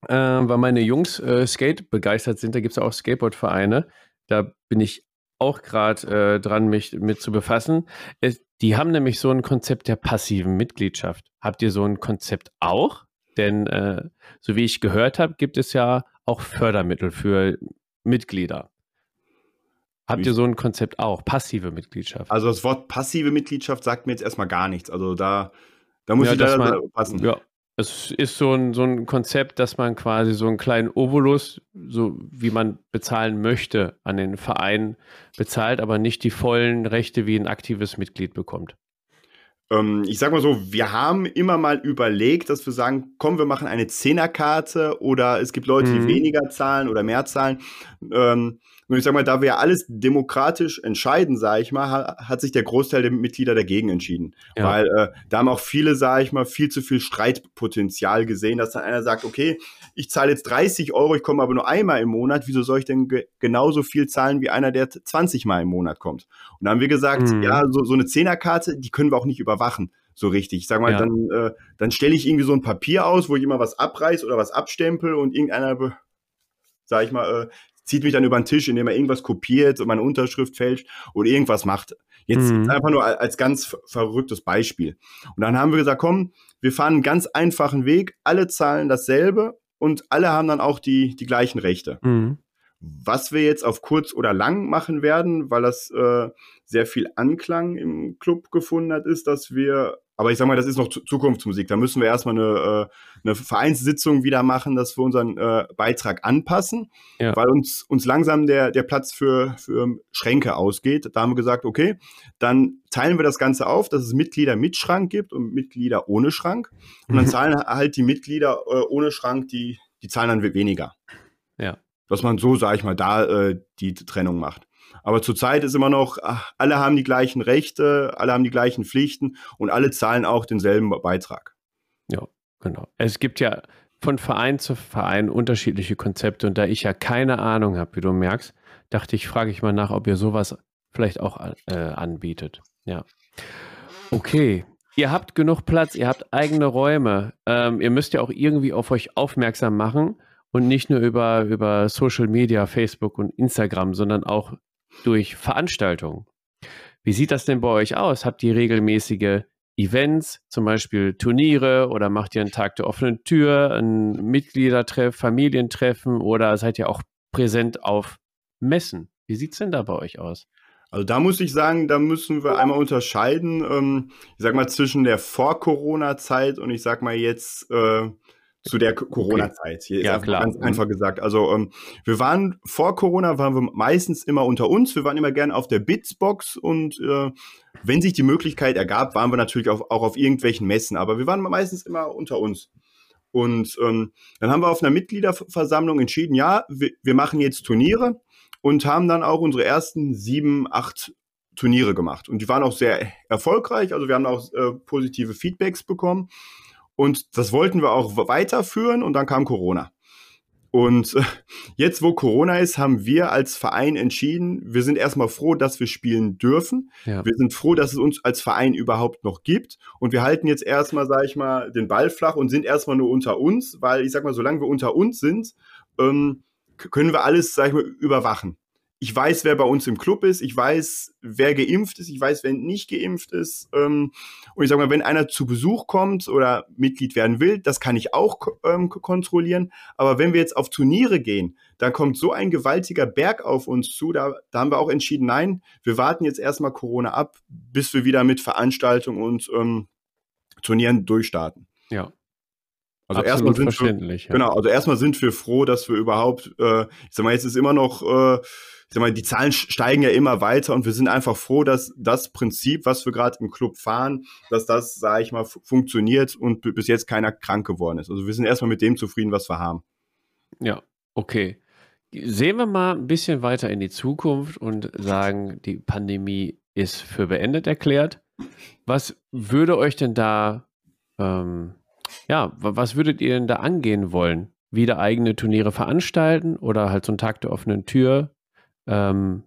äh, weil meine Jungs äh, Skate begeistert sind, da gibt es auch Skateboard-Vereine. Da bin ich auch gerade äh, dran, mich mit zu befassen. Es, die haben nämlich so ein Konzept der passiven Mitgliedschaft. Habt ihr so ein Konzept auch? Denn äh, so wie ich gehört habe, gibt es ja auch Fördermittel für Mitglieder. Habt ihr so ein Konzept auch? Passive Mitgliedschaft? Also das Wort passive Mitgliedschaft sagt mir jetzt erstmal gar nichts. Also da, da muss ja, ich leider passen. Ja, es ist so ein, so ein Konzept, dass man quasi so einen kleinen Obolus, so wie man bezahlen möchte, an den Verein bezahlt, aber nicht die vollen Rechte wie ein aktives Mitglied bekommt. Ähm, ich sag mal so, wir haben immer mal überlegt, dass wir sagen, komm, wir machen eine Zehnerkarte oder es gibt Leute, mhm. die weniger zahlen oder mehr zahlen. Ähm, Nur ich sag mal, da wir ja alles demokratisch entscheiden, sage ich mal, hat, hat, sich der Großteil der Mitglieder dagegen entschieden. Ja. Weil äh, da haben auch viele, sage ich mal, viel zu viel Streitpotenzial gesehen, dass dann einer sagt, okay, ich zahle jetzt 30 Euro, ich komme aber nur einmal im Monat, wieso soll ich denn ge genauso viel zahlen wie einer, der 20 Mal im Monat kommt? Und da haben wir gesagt, mhm. ja, so, so eine Zehnerkarte, die können wir auch nicht überwachen so richtig. Ich sag mal, ja. dann, äh, dann stelle ich irgendwie so ein Papier aus, wo ich immer was abreiß oder was abstempel und irgendeiner, sag ich mal, äh, zieht mich dann über den Tisch, indem er irgendwas kopiert und meine Unterschrift fälscht oder irgendwas macht. Jetzt mhm. einfach nur als ganz verrücktes Beispiel. Und dann haben wir gesagt, komm, wir fahren einen ganz einfachen Weg, alle zahlen dasselbe und alle haben dann auch die, die gleichen Rechte. Mhm. Was wir jetzt auf kurz oder lang machen werden, weil das äh, sehr viel Anklang im Club gefunden hat, ist, dass wir aber ich sag mal, das ist noch Zukunftsmusik. Da müssen wir erstmal eine, äh, eine Vereinssitzung wieder machen, dass wir unseren äh, Beitrag anpassen, ja. weil uns, uns langsam der, der Platz für, für Schränke ausgeht. Da haben wir gesagt, okay, dann teilen wir das Ganze auf, dass es Mitglieder mit Schrank gibt und Mitglieder ohne Schrank. Und dann mhm. zahlen halt die Mitglieder äh, ohne Schrank, die, die zahlen dann weniger. Ja. Dass man so, sag ich mal, da äh, die Trennung macht. Aber zurzeit ist immer noch, ach, alle haben die gleichen Rechte, alle haben die gleichen Pflichten und alle zahlen auch denselben Beitrag. Ja, genau. Es gibt ja von Verein zu Verein unterschiedliche Konzepte und da ich ja keine Ahnung habe, wie du merkst, dachte ich, frage ich mal nach, ob ihr sowas vielleicht auch äh, anbietet. Ja. Okay. Ihr habt genug Platz, ihr habt eigene Räume. Ähm, ihr müsst ja auch irgendwie auf euch aufmerksam machen und nicht nur über, über Social Media, Facebook und Instagram, sondern auch durch Veranstaltungen. Wie sieht das denn bei euch aus? Habt ihr regelmäßige Events, zum Beispiel Turniere oder macht ihr einen Tag der offenen Tür, ein Mitgliedertreff, Familientreffen oder seid ihr auch präsent auf Messen? Wie sieht es denn da bei euch aus? Also da muss ich sagen, da müssen wir einmal unterscheiden, ähm, ich sag mal, zwischen der Vor-Corona-Zeit und ich sag mal jetzt äh, zu der Corona-Zeit. Hier ja, ist klar. ganz mhm. einfach gesagt. Also ähm, wir waren vor Corona waren wir meistens immer unter uns. Wir waren immer gerne auf der Bitsbox und äh, wenn sich die Möglichkeit ergab, waren wir natürlich auch, auch auf irgendwelchen Messen. Aber wir waren meistens immer unter uns. Und ähm, dann haben wir auf einer Mitgliederversammlung entschieden, ja, wir, wir machen jetzt Turniere und haben dann auch unsere ersten sieben, acht Turniere gemacht. Und die waren auch sehr erfolgreich. Also wir haben auch äh, positive Feedbacks bekommen. Und das wollten wir auch weiterführen und dann kam Corona. Und äh, jetzt, wo Corona ist, haben wir als Verein entschieden, wir sind erstmal froh, dass wir spielen dürfen. Ja. Wir sind froh, dass es uns als Verein überhaupt noch gibt. Und wir halten jetzt erstmal, sage ich mal, den Ball flach und sind erstmal nur unter uns, weil ich sag mal, solange wir unter uns sind, ähm, können wir alles, sag ich mal, überwachen ich weiß, wer bei uns im Club ist, ich weiß, wer geimpft ist, ich weiß, wer nicht geimpft ist. Ähm, und ich sage mal, wenn einer zu Besuch kommt oder Mitglied werden will, das kann ich auch ähm, kontrollieren. Aber wenn wir jetzt auf Turniere gehen, dann kommt so ein gewaltiger Berg auf uns zu. Da, da haben wir auch entschieden, nein, wir warten jetzt erstmal Corona ab, bis wir wieder mit Veranstaltungen und ähm, Turnieren durchstarten. Ja. Also erstmal sind wir, ja. genau, also erstmal sind wir froh, dass wir überhaupt, äh, ich sag mal, jetzt ist immer noch äh, ich sag mal, die Zahlen steigen ja immer weiter und wir sind einfach froh, dass das Prinzip, was wir gerade im Club fahren, dass das, sage ich mal, funktioniert und bis jetzt keiner krank geworden ist. Also wir sind erstmal mit dem zufrieden, was wir haben. Ja, okay. Sehen wir mal ein bisschen weiter in die Zukunft und sagen, die Pandemie ist für beendet erklärt. Was würde euch denn da, ähm, ja, was würdet ihr denn da angehen wollen? Wieder eigene Turniere veranstalten oder halt so einen Tag der offenen Tür ähm,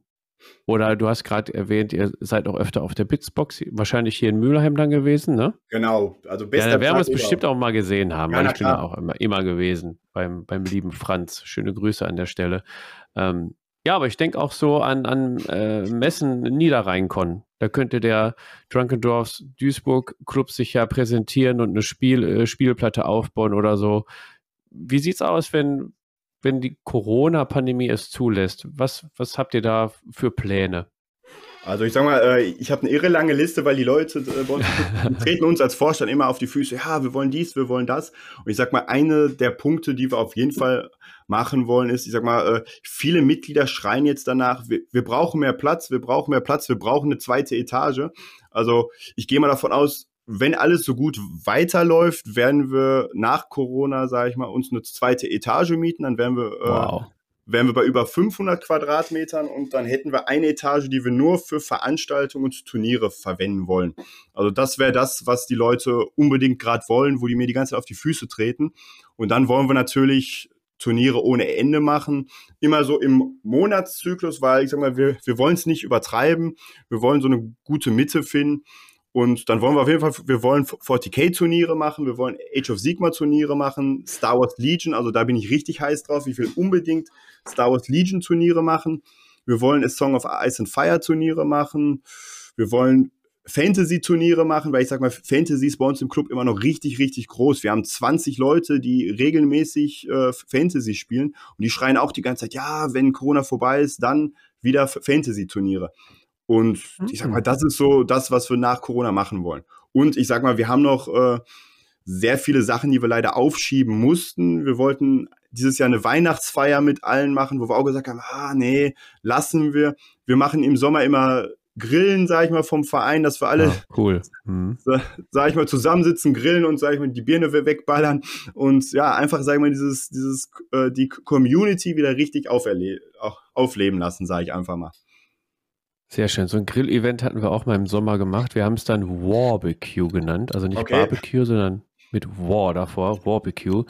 oder du hast gerade erwähnt, ihr seid auch öfter auf der Bitsbox, wahrscheinlich hier in Mülheim dann gewesen, ne? Genau. Also bester ja, da werden wir es bestimmt auch mal gesehen haben, ja, weil ich bin da auch immer, immer gewesen beim, beim lieben Franz. Schöne Grüße an der Stelle. Ähm, ja, aber ich denke auch so an, an äh, Messen Niederrhein-Con. Da könnte der Drunken Dwarfs Duisburg Club sich ja präsentieren und eine Spiel, äh, Spielplatte aufbauen oder so. Wie sieht's aus, wenn, wenn die Corona-Pandemie es zulässt? Was, was habt ihr da für Pläne? Also ich sag mal, äh, ich habe eine irre lange Liste, weil die Leute äh, bei uns *laughs* treten uns als Vorstand immer auf die Füße, ja, wir wollen dies, wir wollen das. Und ich sag mal, eine der Punkte, die wir auf jeden Fall machen wollen, ist, ich sag mal, äh, viele Mitglieder schreien jetzt danach, wir, wir brauchen mehr Platz, wir brauchen mehr Platz, wir brauchen eine zweite Etage. Also ich gehe mal davon aus, wenn alles so gut weiterläuft, werden wir nach Corona, sage ich mal, uns eine zweite Etage mieten. Dann werden wir äh, wow. wären wir bei über 500 Quadratmetern und dann hätten wir eine Etage, die wir nur für Veranstaltungen und Turniere verwenden wollen. Also das wäre das, was die Leute unbedingt gerade wollen, wo die mir die ganze Zeit auf die Füße treten. Und dann wollen wir natürlich Turniere ohne Ende machen. Immer so im Monatszyklus, weil ich sag mal, wir, wir wollen es nicht übertreiben. Wir wollen so eine gute Mitte finden. Und dann wollen wir auf jeden Fall, wir wollen 40k-Turniere machen, wir wollen Age of Sigma-Turniere machen, Star Wars Legion, also da bin ich richtig heiß drauf. Ich will unbedingt Star Wars Legion-Turniere machen. Wir wollen A Song of Ice and Fire-Turniere machen. Wir wollen Fantasy-Turniere machen, weil ich sag mal, Fantasy ist bei uns im Club immer noch richtig, richtig groß. Wir haben 20 Leute, die regelmäßig äh, Fantasy spielen und die schreien auch die ganze Zeit, ja, wenn Corona vorbei ist, dann wieder Fantasy-Turniere. Und ich sag mal, mhm. das ist so das, was wir nach Corona machen wollen. Und ich sag mal, wir haben noch äh, sehr viele Sachen, die wir leider aufschieben mussten. Wir wollten dieses Jahr eine Weihnachtsfeier mit allen machen, wo wir auch gesagt haben, ah, nee, lassen wir. Wir machen im Sommer immer Grillen, sag ich mal, vom Verein, dass wir alle, ah, cool. Mhm. *laughs* sag ich mal, zusammensitzen, grillen und, sag ich mal, die Birne wegballern und ja, einfach, sag ich mal, dieses, dieses, äh, die Community wieder richtig aufleben lassen, sage ich einfach mal. Sehr schön. So ein Grill-Event hatten wir auch mal im Sommer gemacht. Wir haben es dann Warbecue genannt. Also nicht okay. Barbecue, sondern mit War davor, Warbecue.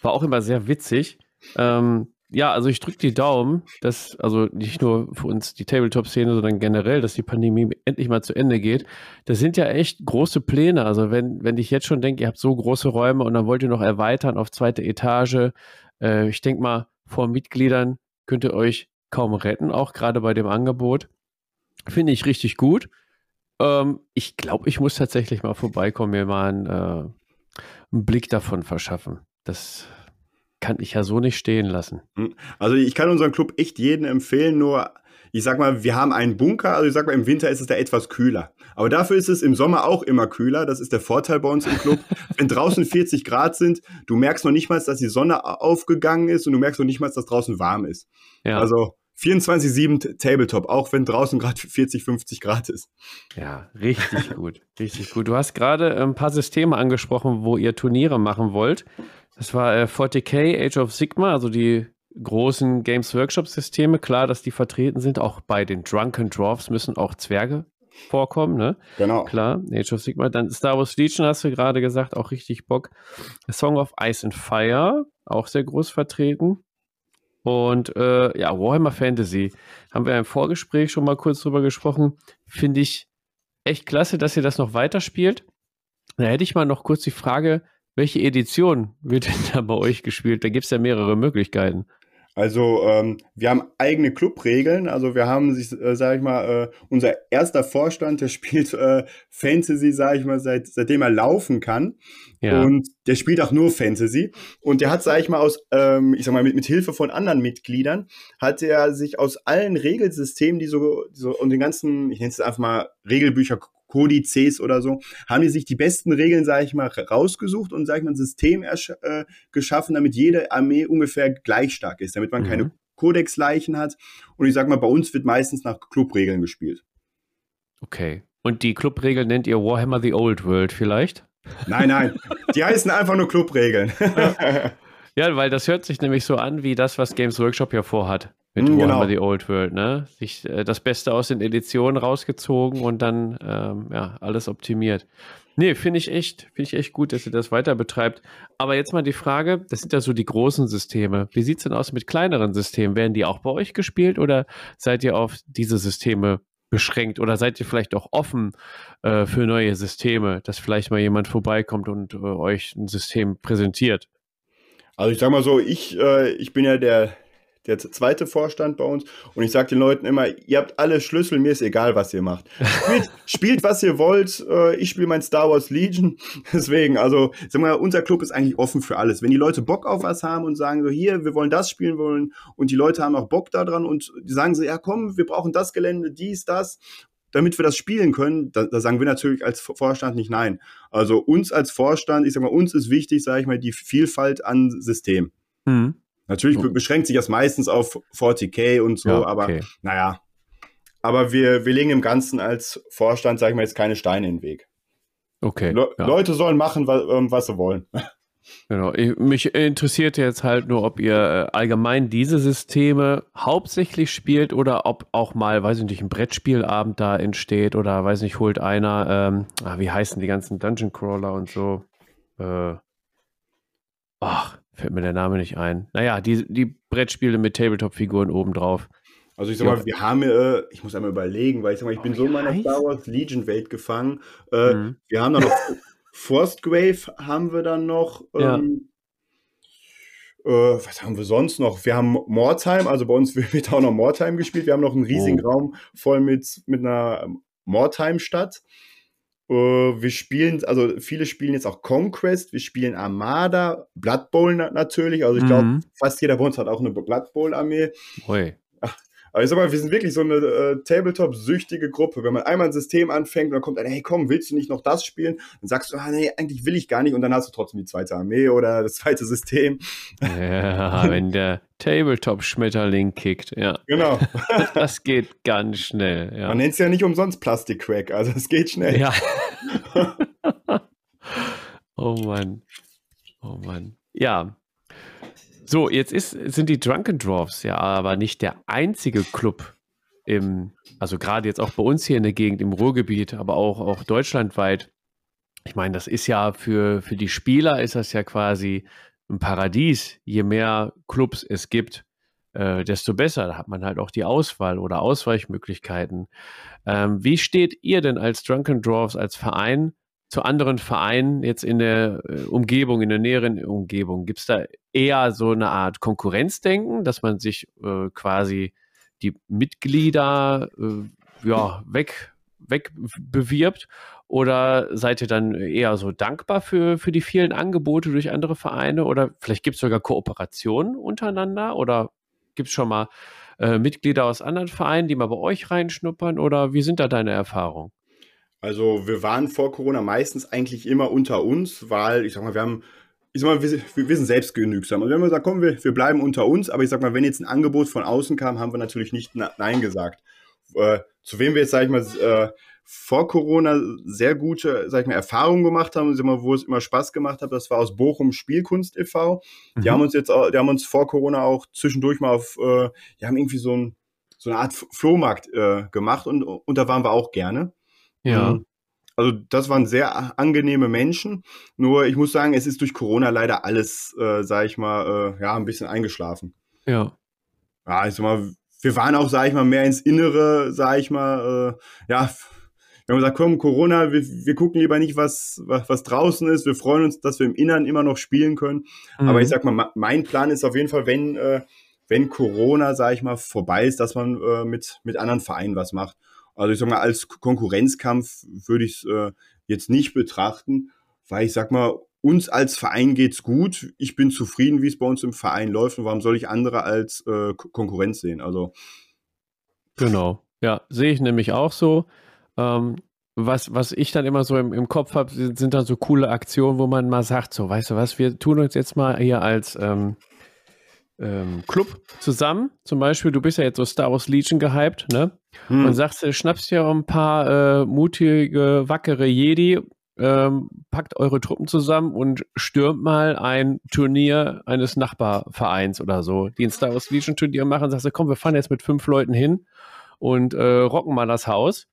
War auch immer sehr witzig. Ähm, ja, also ich drücke die Daumen, dass, also nicht nur für uns die Tabletop-Szene, sondern generell, dass die Pandemie endlich mal zu Ende geht. Das sind ja echt große Pläne. Also wenn, wenn ich jetzt schon denke, ihr habt so große Räume und dann wollt ihr noch erweitern auf zweite Etage, äh, ich denke mal, vor Mitgliedern könnt ihr euch kaum retten, auch gerade bei dem Angebot. Finde ich richtig gut. Ähm, ich glaube, ich muss tatsächlich mal vorbeikommen, mir mal einen, äh, einen Blick davon verschaffen. Das kann ich ja so nicht stehen lassen. Hm. Also ich kann unseren Club echt jedem empfehlen, nur ich sag mal, wir haben einen Bunker, also ich sag mal, im Winter ist es da etwas kühler. Aber dafür ist es im Sommer auch immer kühler. Das ist der Vorteil bei uns im Club. *laughs* Wenn draußen 40 Grad sind, du merkst noch nicht mal, dass die Sonne aufgegangen ist und du merkst noch nicht mal, dass draußen warm ist. Ja. Also 24-7 Tabletop, auch wenn draußen gerade 40, 50 Grad ist. Ja, richtig *laughs* gut. Richtig gut. Du hast gerade ein paar Systeme angesprochen, wo ihr Turniere machen wollt. Das war äh, 40k, Age of Sigma, also die großen Games Workshop Systeme. Klar, dass die vertreten sind. Auch bei den Drunken Dwarfs müssen auch Zwerge vorkommen, ne? Genau. Klar, Age of Sigma. Dann Star Wars Legion hast du gerade gesagt, auch richtig Bock. A Song of Ice and Fire, auch sehr groß vertreten. Und äh, ja, Warhammer Fantasy haben wir im Vorgespräch schon mal kurz drüber gesprochen. Finde ich echt klasse, dass ihr das noch weiterspielt. Da hätte ich mal noch kurz die Frage, welche Edition wird denn da bei euch gespielt? Da gibt es ja mehrere Möglichkeiten. Also ähm, wir haben eigene Clubregeln. Also wir haben sich, äh, sage ich mal, äh, unser erster Vorstand, der *laughs* spielt äh, Fantasy, sage ich mal, seit, seitdem er laufen kann. Ja. Und der spielt auch nur Fantasy. Und der hat, sage ich mal, aus, ähm, ich sag mal, mit, mit Hilfe von anderen Mitgliedern, hat er sich aus allen Regelsystemen, die so, die so und den ganzen, ich nenne es einfach mal Regelbücher, Kodizes oder so, haben die sich die besten Regeln, sage ich mal, rausgesucht und, sage ich mal, ein System äh, geschaffen, damit jede Armee ungefähr gleich stark ist, damit man mhm. keine Kodexleichen hat. Und ich sage mal, bei uns wird meistens nach Clubregeln gespielt. Okay. Und die Clubregeln nennt ihr Warhammer the Old World vielleicht? Nein, nein. Die *laughs* heißen einfach nur Clubregeln. ja, weil das hört sich nämlich so an wie das, was Games Workshop ja vorhat. Mit Warhammer genau. the Old World, ne? Sich äh, das Beste aus den Editionen rausgezogen und dann ähm, ja, alles optimiert. Nee, finde ich echt, finde ich echt gut, dass ihr das weiter betreibt. Aber jetzt mal die Frage, das sind ja so die großen Systeme. Wie sieht es denn aus mit kleineren Systemen? Werden die auch bei euch gespielt oder seid ihr auf diese Systeme beschränkt oder seid ihr vielleicht auch offen äh, für neue Systeme, dass vielleicht mal jemand vorbeikommt und äh, euch ein System präsentiert? Also ich sag mal so, ich, äh, ich bin ja der, der zweite Vorstand bei uns. Und ich sage den Leuten immer, ihr habt alle Schlüssel, mir ist egal, was ihr macht. Spielt, *laughs* spielt was ihr wollt. Äh, ich spiele mein Star Wars Legion. *laughs* Deswegen, also, sag mal, unser Club ist eigentlich offen für alles. Wenn die Leute Bock auf was haben und sagen so, hier, wir wollen das spielen wollen und die Leute haben auch Bock daran und die sagen so, ja komm, wir brauchen das Gelände, dies, das damit wir das spielen können, da, da, sagen wir natürlich als Vorstand nicht nein. Also uns als Vorstand, ich sag mal, uns ist wichtig, sage ich mal, die Vielfalt an System. Mhm. Natürlich oh. beschränkt sich das meistens auf 40k und so, ja, okay. aber naja. Aber wir, wir legen im Ganzen als Vorstand, sag ich mal, jetzt keine Steine in den Weg. Okay. Le ja. Leute sollen machen, was, ähm, was sie wollen. *laughs* Genau. Ich, mich interessiert jetzt halt nur, ob ihr äh, allgemein diese Systeme hauptsächlich spielt oder ob auch mal, weiß ich nicht, ein Brettspielabend da entsteht oder weiß nicht, holt einer, ähm, ah, wie heißen die ganzen Dungeon Crawler und so. Äh, ach, fällt mir der Name nicht ein. Naja, die, die Brettspiele mit Tabletop-Figuren obendrauf. Also ich sag mal, wir haben, äh, ich muss einmal überlegen, weil ich sag mal, ich bin oh, so in meiner Star Wars Legion Welt gefangen. Äh, mhm. Wir haben da noch Forstgrave haben wir dann noch. Ähm, ja. äh, was haben wir sonst noch? Wir haben Mordheim, also bei uns *laughs* wird auch noch Mordheim gespielt. Wir haben noch einen riesigen oh. Raum voll mit, mit einer Mordheim-Stadt. Äh, wir spielen, also viele spielen jetzt auch Conquest, wir spielen Armada, Blood Bowl natürlich. Also ich mhm. glaube, fast jeder bei uns hat auch eine Blood Bowl-Armee. Aber ich sag mal, wir sind wirklich so eine äh, Tabletop-süchtige Gruppe. Wenn man einmal ein System anfängt und dann kommt einer, hey komm, willst du nicht noch das spielen? Dann sagst du, ah, nee, eigentlich will ich gar nicht. Und dann hast du trotzdem die zweite Armee oder das zweite System. Ja, *laughs* wenn der Tabletop-Schmetterling kickt, ja. Genau. das geht ganz schnell. Ja. Man nennt es ja nicht umsonst Plastik-Crack, also es geht schnell. Ja. *laughs* oh Mann. Oh Mann. Ja, so, jetzt ist, sind die Drunken Dwarfs ja aber nicht der einzige Club im, also gerade jetzt auch bei uns hier in der Gegend im Ruhrgebiet, aber auch, auch deutschlandweit. Ich meine, das ist ja für, für die Spieler ist das ja quasi ein Paradies. Je mehr Clubs es gibt, äh, desto besser. Da hat man halt auch die Auswahl oder Ausweichmöglichkeiten. Ähm, wie steht ihr denn als Drunken Dwarfs, als Verein zu anderen Vereinen jetzt in der äh, Umgebung, in der näheren Umgebung? Gibt es da eher so eine Art Konkurrenzdenken, dass man sich äh, quasi die Mitglieder äh, ja, weg, wegbewirbt? Oder seid ihr dann eher so dankbar für, für die vielen Angebote durch andere Vereine? Oder vielleicht gibt es sogar Kooperationen untereinander? Oder gibt es schon mal äh, Mitglieder aus anderen Vereinen, die mal bei euch reinschnuppern? Oder wie sind da deine Erfahrungen? Also wir waren vor Corona meistens eigentlich immer unter uns, weil ich sag mal, wir haben, ich sag mal, wir, wir sind selbstgenügsam. Und also wir haben gesagt, komm, wir, wir bleiben unter uns, aber ich sag mal, wenn jetzt ein Angebot von außen kam, haben wir natürlich nicht Nein gesagt. Äh, zu wem wir jetzt, sag ich mal, äh, vor Corona sehr gute, sag ich mal, Erfahrungen gemacht haben, sag mal, wo es immer Spaß gemacht hat, das war aus Bochum Spielkunst e.V. Mhm. Die haben uns jetzt, die haben uns vor Corona auch zwischendurch mal auf, äh, die haben irgendwie so, ein, so eine Art Flohmarkt äh, gemacht und, und da waren wir auch gerne. Ja. Ähm, also das waren sehr angenehme Menschen. Nur ich muss sagen, es ist durch Corona leider alles, äh, sag ich mal, äh, ja, ein bisschen eingeschlafen. Ja. Ja, ich sag mal, wir waren auch, sag ich mal, mehr ins Innere, sag ich mal, äh, ja, wir haben gesagt, komm, Corona, wir, wir gucken lieber nicht, was, was, was draußen ist. Wir freuen uns, dass wir im Inneren immer noch spielen können. Mhm. Aber ich sag mal, mein Plan ist auf jeden Fall, wenn, äh, wenn Corona, sag ich mal, vorbei ist, dass man äh, mit, mit anderen Vereinen was macht. Also ich sag mal, als Konkurrenzkampf würde ich es äh, jetzt nicht betrachten, weil ich sag mal, uns als Verein geht's gut. Ich bin zufrieden, wie es bei uns im Verein läuft. Und warum soll ich andere als äh, Konkurrenz sehen? Also genau, ja, sehe ich nämlich auch so. Ähm, was, was ich dann immer so im, im Kopf habe, sind, sind, dann so coole Aktionen, wo man mal sagt, so, weißt du was, wir tun uns jetzt mal hier als ähm, ähm, Club zusammen. Zum Beispiel, du bist ja jetzt so Star Wars Legion gehypt, ne? Hm. Und sagst, du schnappst ja ein paar äh, mutige, wackere Jedi, ähm, packt eure Truppen zusammen und stürmt mal ein Turnier eines Nachbarvereins oder so, die ein Star Wars Legion Turnier machen. Sagst du, komm, wir fahren jetzt mit fünf Leuten hin und äh, rocken mal das Haus.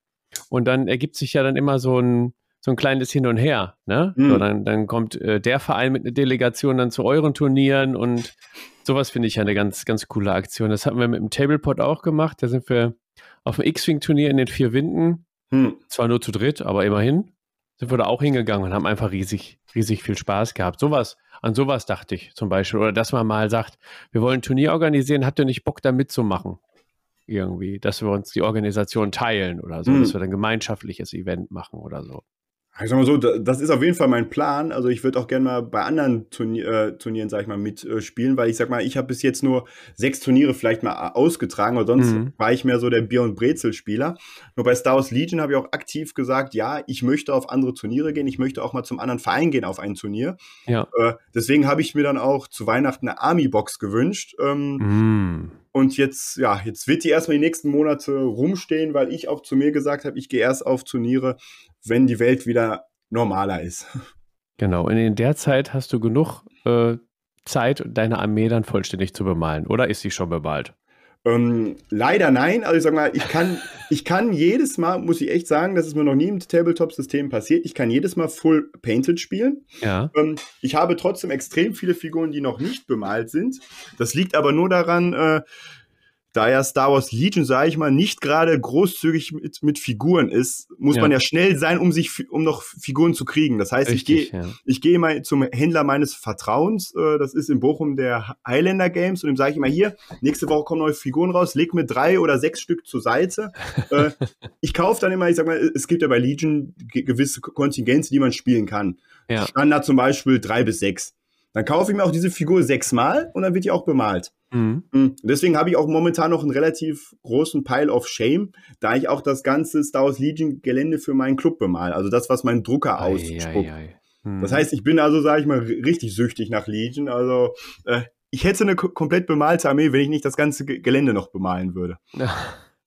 Und dann ergibt sich ja dann immer so ein, so ein kleines Hin und Her. Ne? Mhm. So, dann, dann kommt äh, der Verein mit einer Delegation dann zu euren Turnieren und sowas finde ich ja eine ganz, ganz coole Aktion. Das hatten wir mit dem Tablepot auch gemacht. Da sind wir auf dem X-Wing-Turnier in den vier Winden, mhm. zwar nur zu dritt, aber immerhin, sind wir da auch hingegangen und haben einfach riesig, riesig viel Spaß gehabt. Sowas, an sowas dachte ich zum Beispiel. Oder dass man mal sagt, wir wollen ein Turnier organisieren, habt ihr nicht Bock da mitzumachen? Irgendwie, dass wir uns die Organisation teilen oder so, mhm. dass wir ein gemeinschaftliches Event machen oder so. Ich sag mal so, das ist auf jeden Fall mein Plan. Also ich würde auch gerne mal bei anderen Turnier, äh, Turnieren, sag ich mal, mitspielen, äh, weil ich sag mal, ich habe bis jetzt nur sechs Turniere vielleicht mal ausgetragen, oder sonst mhm. war ich mehr so der Bier- und Brezel-Spieler. Nur bei Star Wars Legion habe ich auch aktiv gesagt, ja, ich möchte auf andere Turniere gehen, ich möchte auch mal zum anderen Verein gehen auf ein Turnier. Ja. Äh, deswegen habe ich mir dann auch zu Weihnachten eine Army-Box gewünscht. Ähm, mhm. Und jetzt, ja, jetzt wird die erstmal die nächsten Monate rumstehen, weil ich auch zu mir gesagt habe, ich gehe erst auf Turniere, wenn die Welt wieder normaler ist. Genau, und in der Zeit hast du genug äh, Zeit, deine Armee dann vollständig zu bemalen. Oder ist sie schon bemalt? Ähm, leider nein. Also ich sag mal, ich kann, ich kann jedes Mal, muss ich echt sagen, das ist mir noch nie im Tabletop-System passiert, ich kann jedes Mal Full Painted spielen. Ja. Ähm, ich habe trotzdem extrem viele Figuren, die noch nicht bemalt sind. Das liegt aber nur daran, äh, da ja Star Wars Legion, sage ich mal, nicht gerade großzügig mit, mit Figuren ist, muss ja. man ja schnell sein, um sich, um noch Figuren zu kriegen. Das heißt, Richtig, ich gehe, ja. ich gehe mal zum Händler meines Vertrauens. Äh, das ist in Bochum der Highlander Games und dem sage ich immer hier: Nächste Woche kommen neue Figuren raus. Leg mir drei oder sechs Stück zur Seite. äh, *laughs* ich kaufe dann immer. Ich sag mal, es gibt ja bei Legion gewisse Kontingenze, die man spielen kann. Ja. Standard zum Beispiel drei bis sechs. Dann kaufe ich mir auch diese Figur sechsmal und dann wird die auch bemalt. Mhm. mhm. Deswegen habe ich auch momentan noch einen relativ großen Pile of Shame, da ich auch das ganze Star Wars Legion Gelände für meinen Club bemal. Also das, was mein Drucker ausspuckt. Mhm. Das heißt, ich bin also, sage ich mal, richtig süchtig nach Legion. Also äh, ich hätte eine komplett bemalte Armee, wenn ich nicht das ganze Gelände noch bemalen würde. *laughs*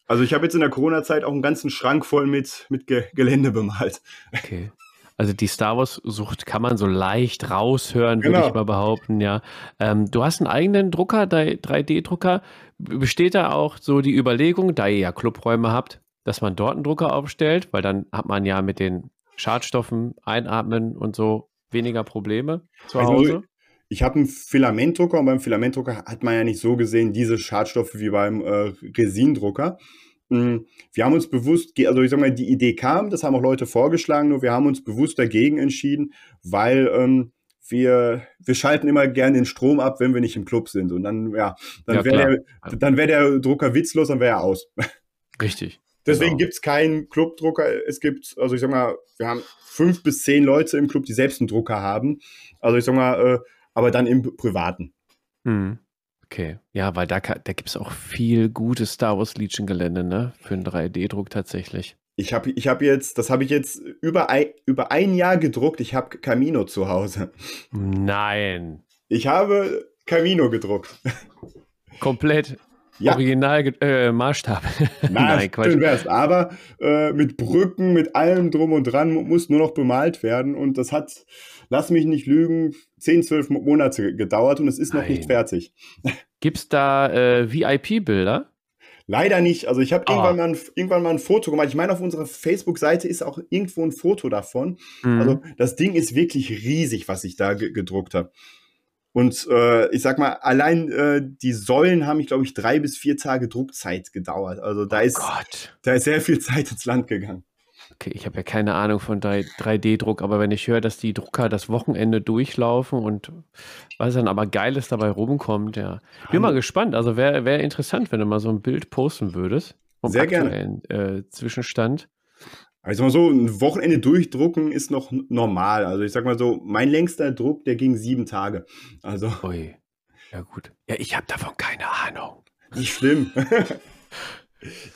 Also ich habe jetzt in der Corona-Zeit auch einen ganzen Schrank voll mit, mit Ge Gelände bemalt. Okay. Also die Star Wars-Sucht kann man so leicht raushören, genau. würde ich mal behaupten, ja. Ähm, du hast einen eigenen Drucker, 3D-Drucker. Besteht da auch so die Überlegung, da ihr ja Clubräume habt, dass man dort einen Drucker aufstellt, weil dann hat man ja mit den Schadstoffen, Einatmen und so weniger Probleme zu also, Hause? Ich habe einen Filamentdrucker und beim Filamentdrucker hat man ja nicht so gesehen diese Schadstoffe wie beim äh, Resindrucker. Hm, wir haben uns bewusst, also ich sag mal, die Idee kam, das haben auch Leute vorgeschlagen, nur wir haben uns bewusst dagegen entschieden, weil ähm, wir, wir schalten immer gerne den Strom ab, wenn wir nicht im Club sind. Und dann, ja, dann ja, wäre der, dann wär der Drucker witzlos, dann wäre er aus. Richtig. Deswegen genau. gibt es keinen Clubdrucker. Es gibt, also ich sag mal, wir haben fünf bis zehn Leute im Club, die selbst einen Drucker haben. Also ich sag mal, äh, aber dann im Privaten. Mhm. Okay, ja, weil da, da gibt es auch viel gutes Star Wars Legion Gelände, ne? Für einen 3D-Druck tatsächlich. Ich habe ich hab jetzt, das habe ich jetzt über ein, über ein Jahr gedruckt. Ich habe Camino zu Hause. Nein. Ich habe Camino gedruckt. Komplett ja. Original äh, Maßstab. *laughs* Nein, Nein Quatsch. Wär's. Aber äh, mit Brücken, mit allem drum und dran muss nur noch bemalt werden. Und das hat, lass mich nicht lügen, 10, 12 Monate gedauert und es ist Nein. noch nicht fertig. *laughs* Gibt es da äh, VIP-Bilder? Leider nicht. Also ich habe oh. irgendwann, mal ein, irgendwann mal ein Foto gemacht. Ich meine, auf unserer Facebook-Seite ist auch irgendwo ein Foto davon. Mhm. Also das Ding ist wirklich riesig, was ich da gedruckt habe. Und äh, ich sag mal, allein äh, die Säulen haben ich, glaube ich, drei bis vier Tage Druckzeit gedauert. Also da oh ist, Gott. da ist sehr viel Zeit ins Land gegangen. Okay, ich habe ja keine Ahnung von 3D-Druck, aber wenn ich höre, dass die Drucker das Wochenende durchlaufen und was dann aber Geiles dabei rumkommt, ja. Bin mal gespannt. Also wäre wär interessant, wenn du mal so ein Bild posten würdest. Sehr gerne. Äh, Zwischenstand. Also mal so, ein Wochenende durchdrucken ist noch normal. Also ich sag mal so, mein längster Druck, der ging sieben Tage. Also. Ui. Ja, gut. Ja, ich habe davon keine Ahnung. Nicht schlimm. *laughs*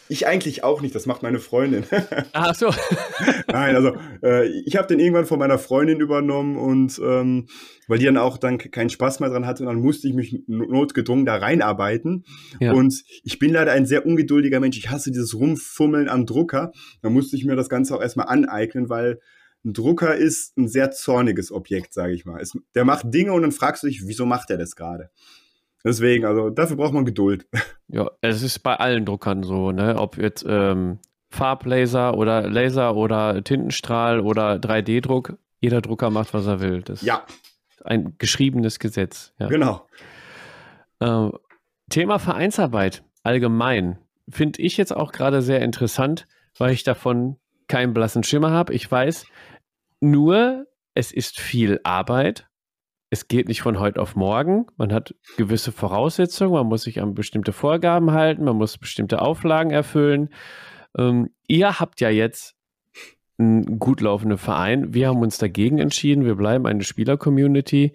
Ich eigentlich auch nicht, das macht meine Freundin. *laughs* Ach so. *laughs* Nein, also äh, ich habe den irgendwann von meiner Freundin übernommen und ähm, weil die dann auch dann keinen Spaß mehr dran hatte, dann musste ich mich notgedrungen da reinarbeiten. Ja. Und ich bin leider ein sehr ungeduldiger Mensch. Ich hasse dieses Rumfummeln am Drucker. Da musste ich mir das Ganze auch erstmal aneignen, weil ein Drucker ist ein sehr zorniges Objekt, sage ich mal. Es, der macht Dinge und dann fragst du dich, wieso macht er das gerade? Deswegen, also dafür braucht man Geduld. Ja, es ist bei allen Druckern so, ne? Ob jetzt ähm, Farblaser oder Laser oder Tintenstrahl oder 3D-Druck, jeder Drucker macht, was er will. Das ja. ist ein geschriebenes Gesetz. Ja. Genau. Äh, Thema Vereinsarbeit allgemein finde ich jetzt auch gerade sehr interessant, weil ich davon keinen blassen Schimmer habe. Ich weiß nur, es ist viel Arbeit es geht nicht von heute auf morgen. Man hat gewisse Voraussetzungen, man muss sich an bestimmte Vorgaben halten, man muss bestimmte Auflagen erfüllen. Ähm, ihr habt ja jetzt einen gut laufenden Verein. Wir haben uns dagegen entschieden. Wir bleiben eine Spieler-Community.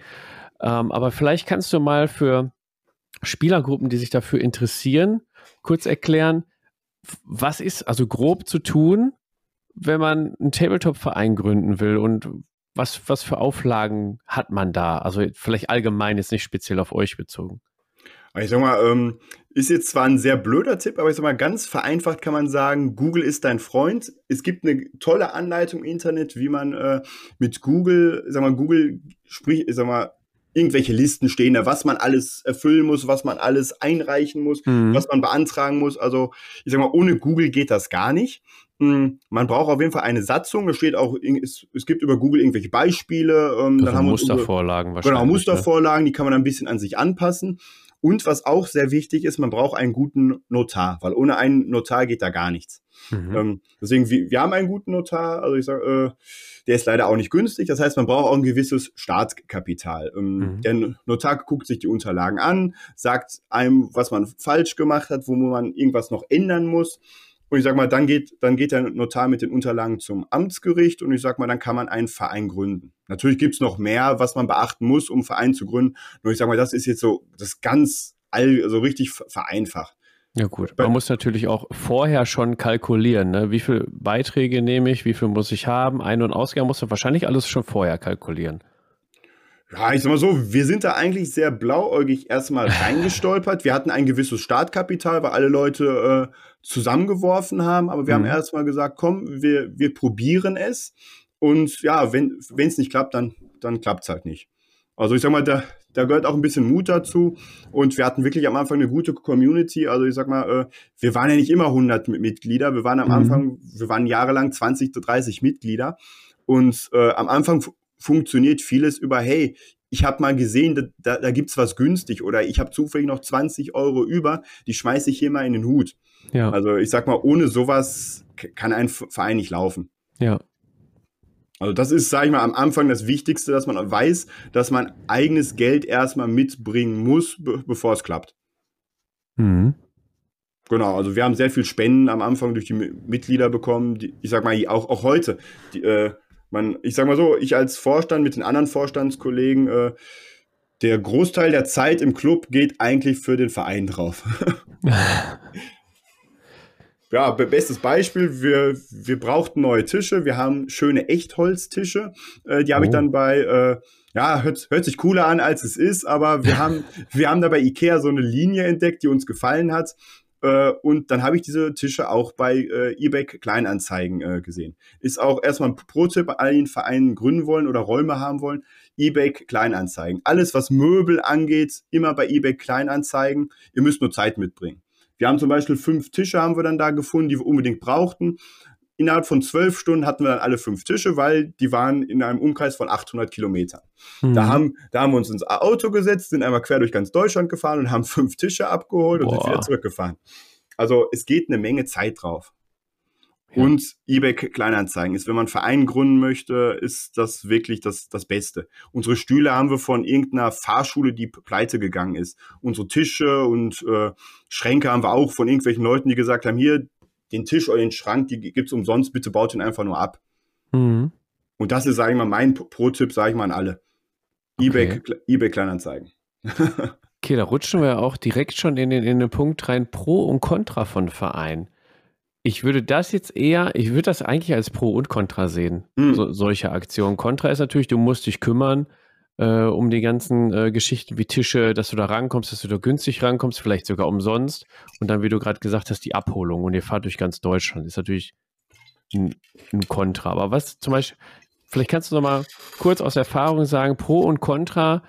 Ähm, aber vielleicht kannst du mal für Spielergruppen, die sich dafür interessieren, kurz erklären, was ist also grob zu tun, wenn man einen Tabletop-Verein gründen will und was, was für Auflagen hat man da? Also vielleicht allgemein, jetzt nicht speziell auf euch bezogen. Ich sag mal, ähm, ist jetzt zwar ein sehr blöder Tipp, aber ich sag mal, ganz vereinfacht kann man sagen, Google ist dein Freund. Es gibt eine tolle Anleitung im Internet, wie man äh, mit Google, sag mal, Google spricht, sag mal, irgendwelche Listen stehen da, was man alles erfüllen muss, was man alles einreichen muss, mhm. was man beantragen muss. Also, ich sag mal, ohne Google geht das gar nicht. Hm, man braucht auf jeden Fall eine Satzung. Es steht auch, es, es gibt über Google irgendwelche Beispiele. Ähm, dann haben Mustervorlagen über, wahrscheinlich. Genau, Mustervorlagen, ne? die kann man ein bisschen an sich anpassen. Und was auch sehr wichtig ist, man braucht einen guten Notar, weil ohne einen Notar geht da gar nichts. Mhm. Ähm, deswegen, wir, wir, haben einen guten Notar, also ich sage, äh, der ist leider auch nicht günstig. Das heißt, man braucht auch ein gewisses Startkapital. Ähm, mhm. Der Notar guckt sich die Unterlagen an, sagt einem, was man falsch gemacht hat, wo man irgendwas noch ändern muss. Und ich sage mal, dann geht, dann geht der Notar mit den Unterlagen zum Amtsgericht und ich sage mal, dann kann man einen Verein gründen. Natürlich gibt's noch mehr, was man beachten muss, um einen Verein zu gründen. Nur ich sage mal, das ist jetzt so das ganz all, also richtig vereinfacht. Ja gut, man muss natürlich auch vorher schon kalkulieren, ne? wie viele Beiträge nehme ich, wie viel muss ich haben, Ein- und Ausgang muss man wahrscheinlich alles schon vorher kalkulieren. Ja, ich sag mal so, wir sind da eigentlich sehr blauäugig erstmal *laughs* reingestolpert. wir hatten ein gewisses Startkapital, weil alle Leute äh, zusammengeworfen haben, aber wir mhm. haben erstmal gesagt, komm, wir, wir probieren es. Und ja, wenn es nicht klappt, dann, dann klappt es halt nicht. Also ich sag mal, da, da gehört auch ein bisschen Mut dazu. Und wir hatten wirklich am Anfang eine gute Community. Also ich sag mal, äh, wir waren ja nicht immer 100 Mitglieder. Wir waren am mhm. Anfang, wir waren jahrelang 20, 30 Mitglieder. Und äh, am Anfang funktioniert vieles über, hey, ich habe mal gesehen, da, da gibt's was günstig oder ich habe zufällig noch 20 Euro über, die schmeiße ich hier mal in den Hut. Ja. Also ich sag mal, ohne sowas kann ein Verein nicht laufen. Ja. Also das ist, sage ich mal, am Anfang das Wichtigste, dass man weiß, dass man eigenes Geld erstmal mitbringen muss, be bevor es klappt. Mhm. Genau, also wir haben sehr viel Spenden am Anfang durch die Mitglieder bekommen. Die, ich sag mal, auch, auch heute. Die, äh, man, ich sag mal so, ich als Vorstand mit den anderen Vorstandskollegen, äh, der Großteil der Zeit im Club geht eigentlich für den Verein drauf. *laughs* *laughs* ja, bestes Beispiel, wir, wir brauchten neue Tische, wir haben schöne Echtholztische, äh, die habe oh. ich dann bei, äh, ja, hört, hört sich cooler an, als es ist, aber wir *laughs* haben, wir haben da bei Ikea so eine Linie entdeckt, die uns gefallen hat. Äh, und dann habe ich diese Tische auch bei äh, eBay Kleinanzeigen äh, gesehen. Ist auch erstmal ein Pro-Tipp bei allen Vereinen gründen wollen oder Räume haben wollen. eBay Kleinanzeigen. Alles, was Möbel angeht, immer bei eBay Kleinanzeigen. Ihr müsst nur Zeit mitbringen. Wir haben zum Beispiel fünf Tische haben wir dann da gefunden, die wir unbedingt brauchten. Innerhalb von zwölf Stunden hatten wir dann alle fünf Tische, weil die waren in einem Umkreis von 800 Kilometern. Mhm. Da, haben, da haben wir uns ins Auto gesetzt, sind einmal quer durch ganz Deutschland gefahren und haben fünf Tische abgeholt Boah. und sind wieder zurückgefahren. Also es geht eine Menge Zeit drauf. Ja. Und eBay Kleinanzeigen ist, wenn man einen Verein gründen möchte, ist das wirklich das, das Beste. Unsere Stühle haben wir von irgendeiner Fahrschule, die pleite gegangen ist. Unsere Tische und äh, Schränke haben wir auch von irgendwelchen Leuten, die gesagt haben, hier, den Tisch oder den Schrank, die gibt's umsonst, bitte baut ihn einfach nur ab. Mhm. Und das ist, sage ich mal, mein Pro-Tipp, sage ich mal an alle. Okay. eBay, eBay Kleinanzeigen. *laughs* okay, da rutschen wir auch direkt schon in den, in den Punkt rein, Pro und Contra von Verein. Ich würde das jetzt eher, ich würde das eigentlich als Pro und Contra sehen, mhm. so, solche Aktionen. Contra ist natürlich, du musst dich kümmern, äh, um die ganzen äh, Geschichten wie Tische, dass du da rankommst, dass du da günstig rankommst, vielleicht sogar umsonst. Und dann, wie du gerade gesagt hast, die Abholung und ihr fahrt durch ganz Deutschland. Ist natürlich ein, ein Kontra. Aber was zum Beispiel, vielleicht kannst du noch mal kurz aus Erfahrung sagen, Pro und Contra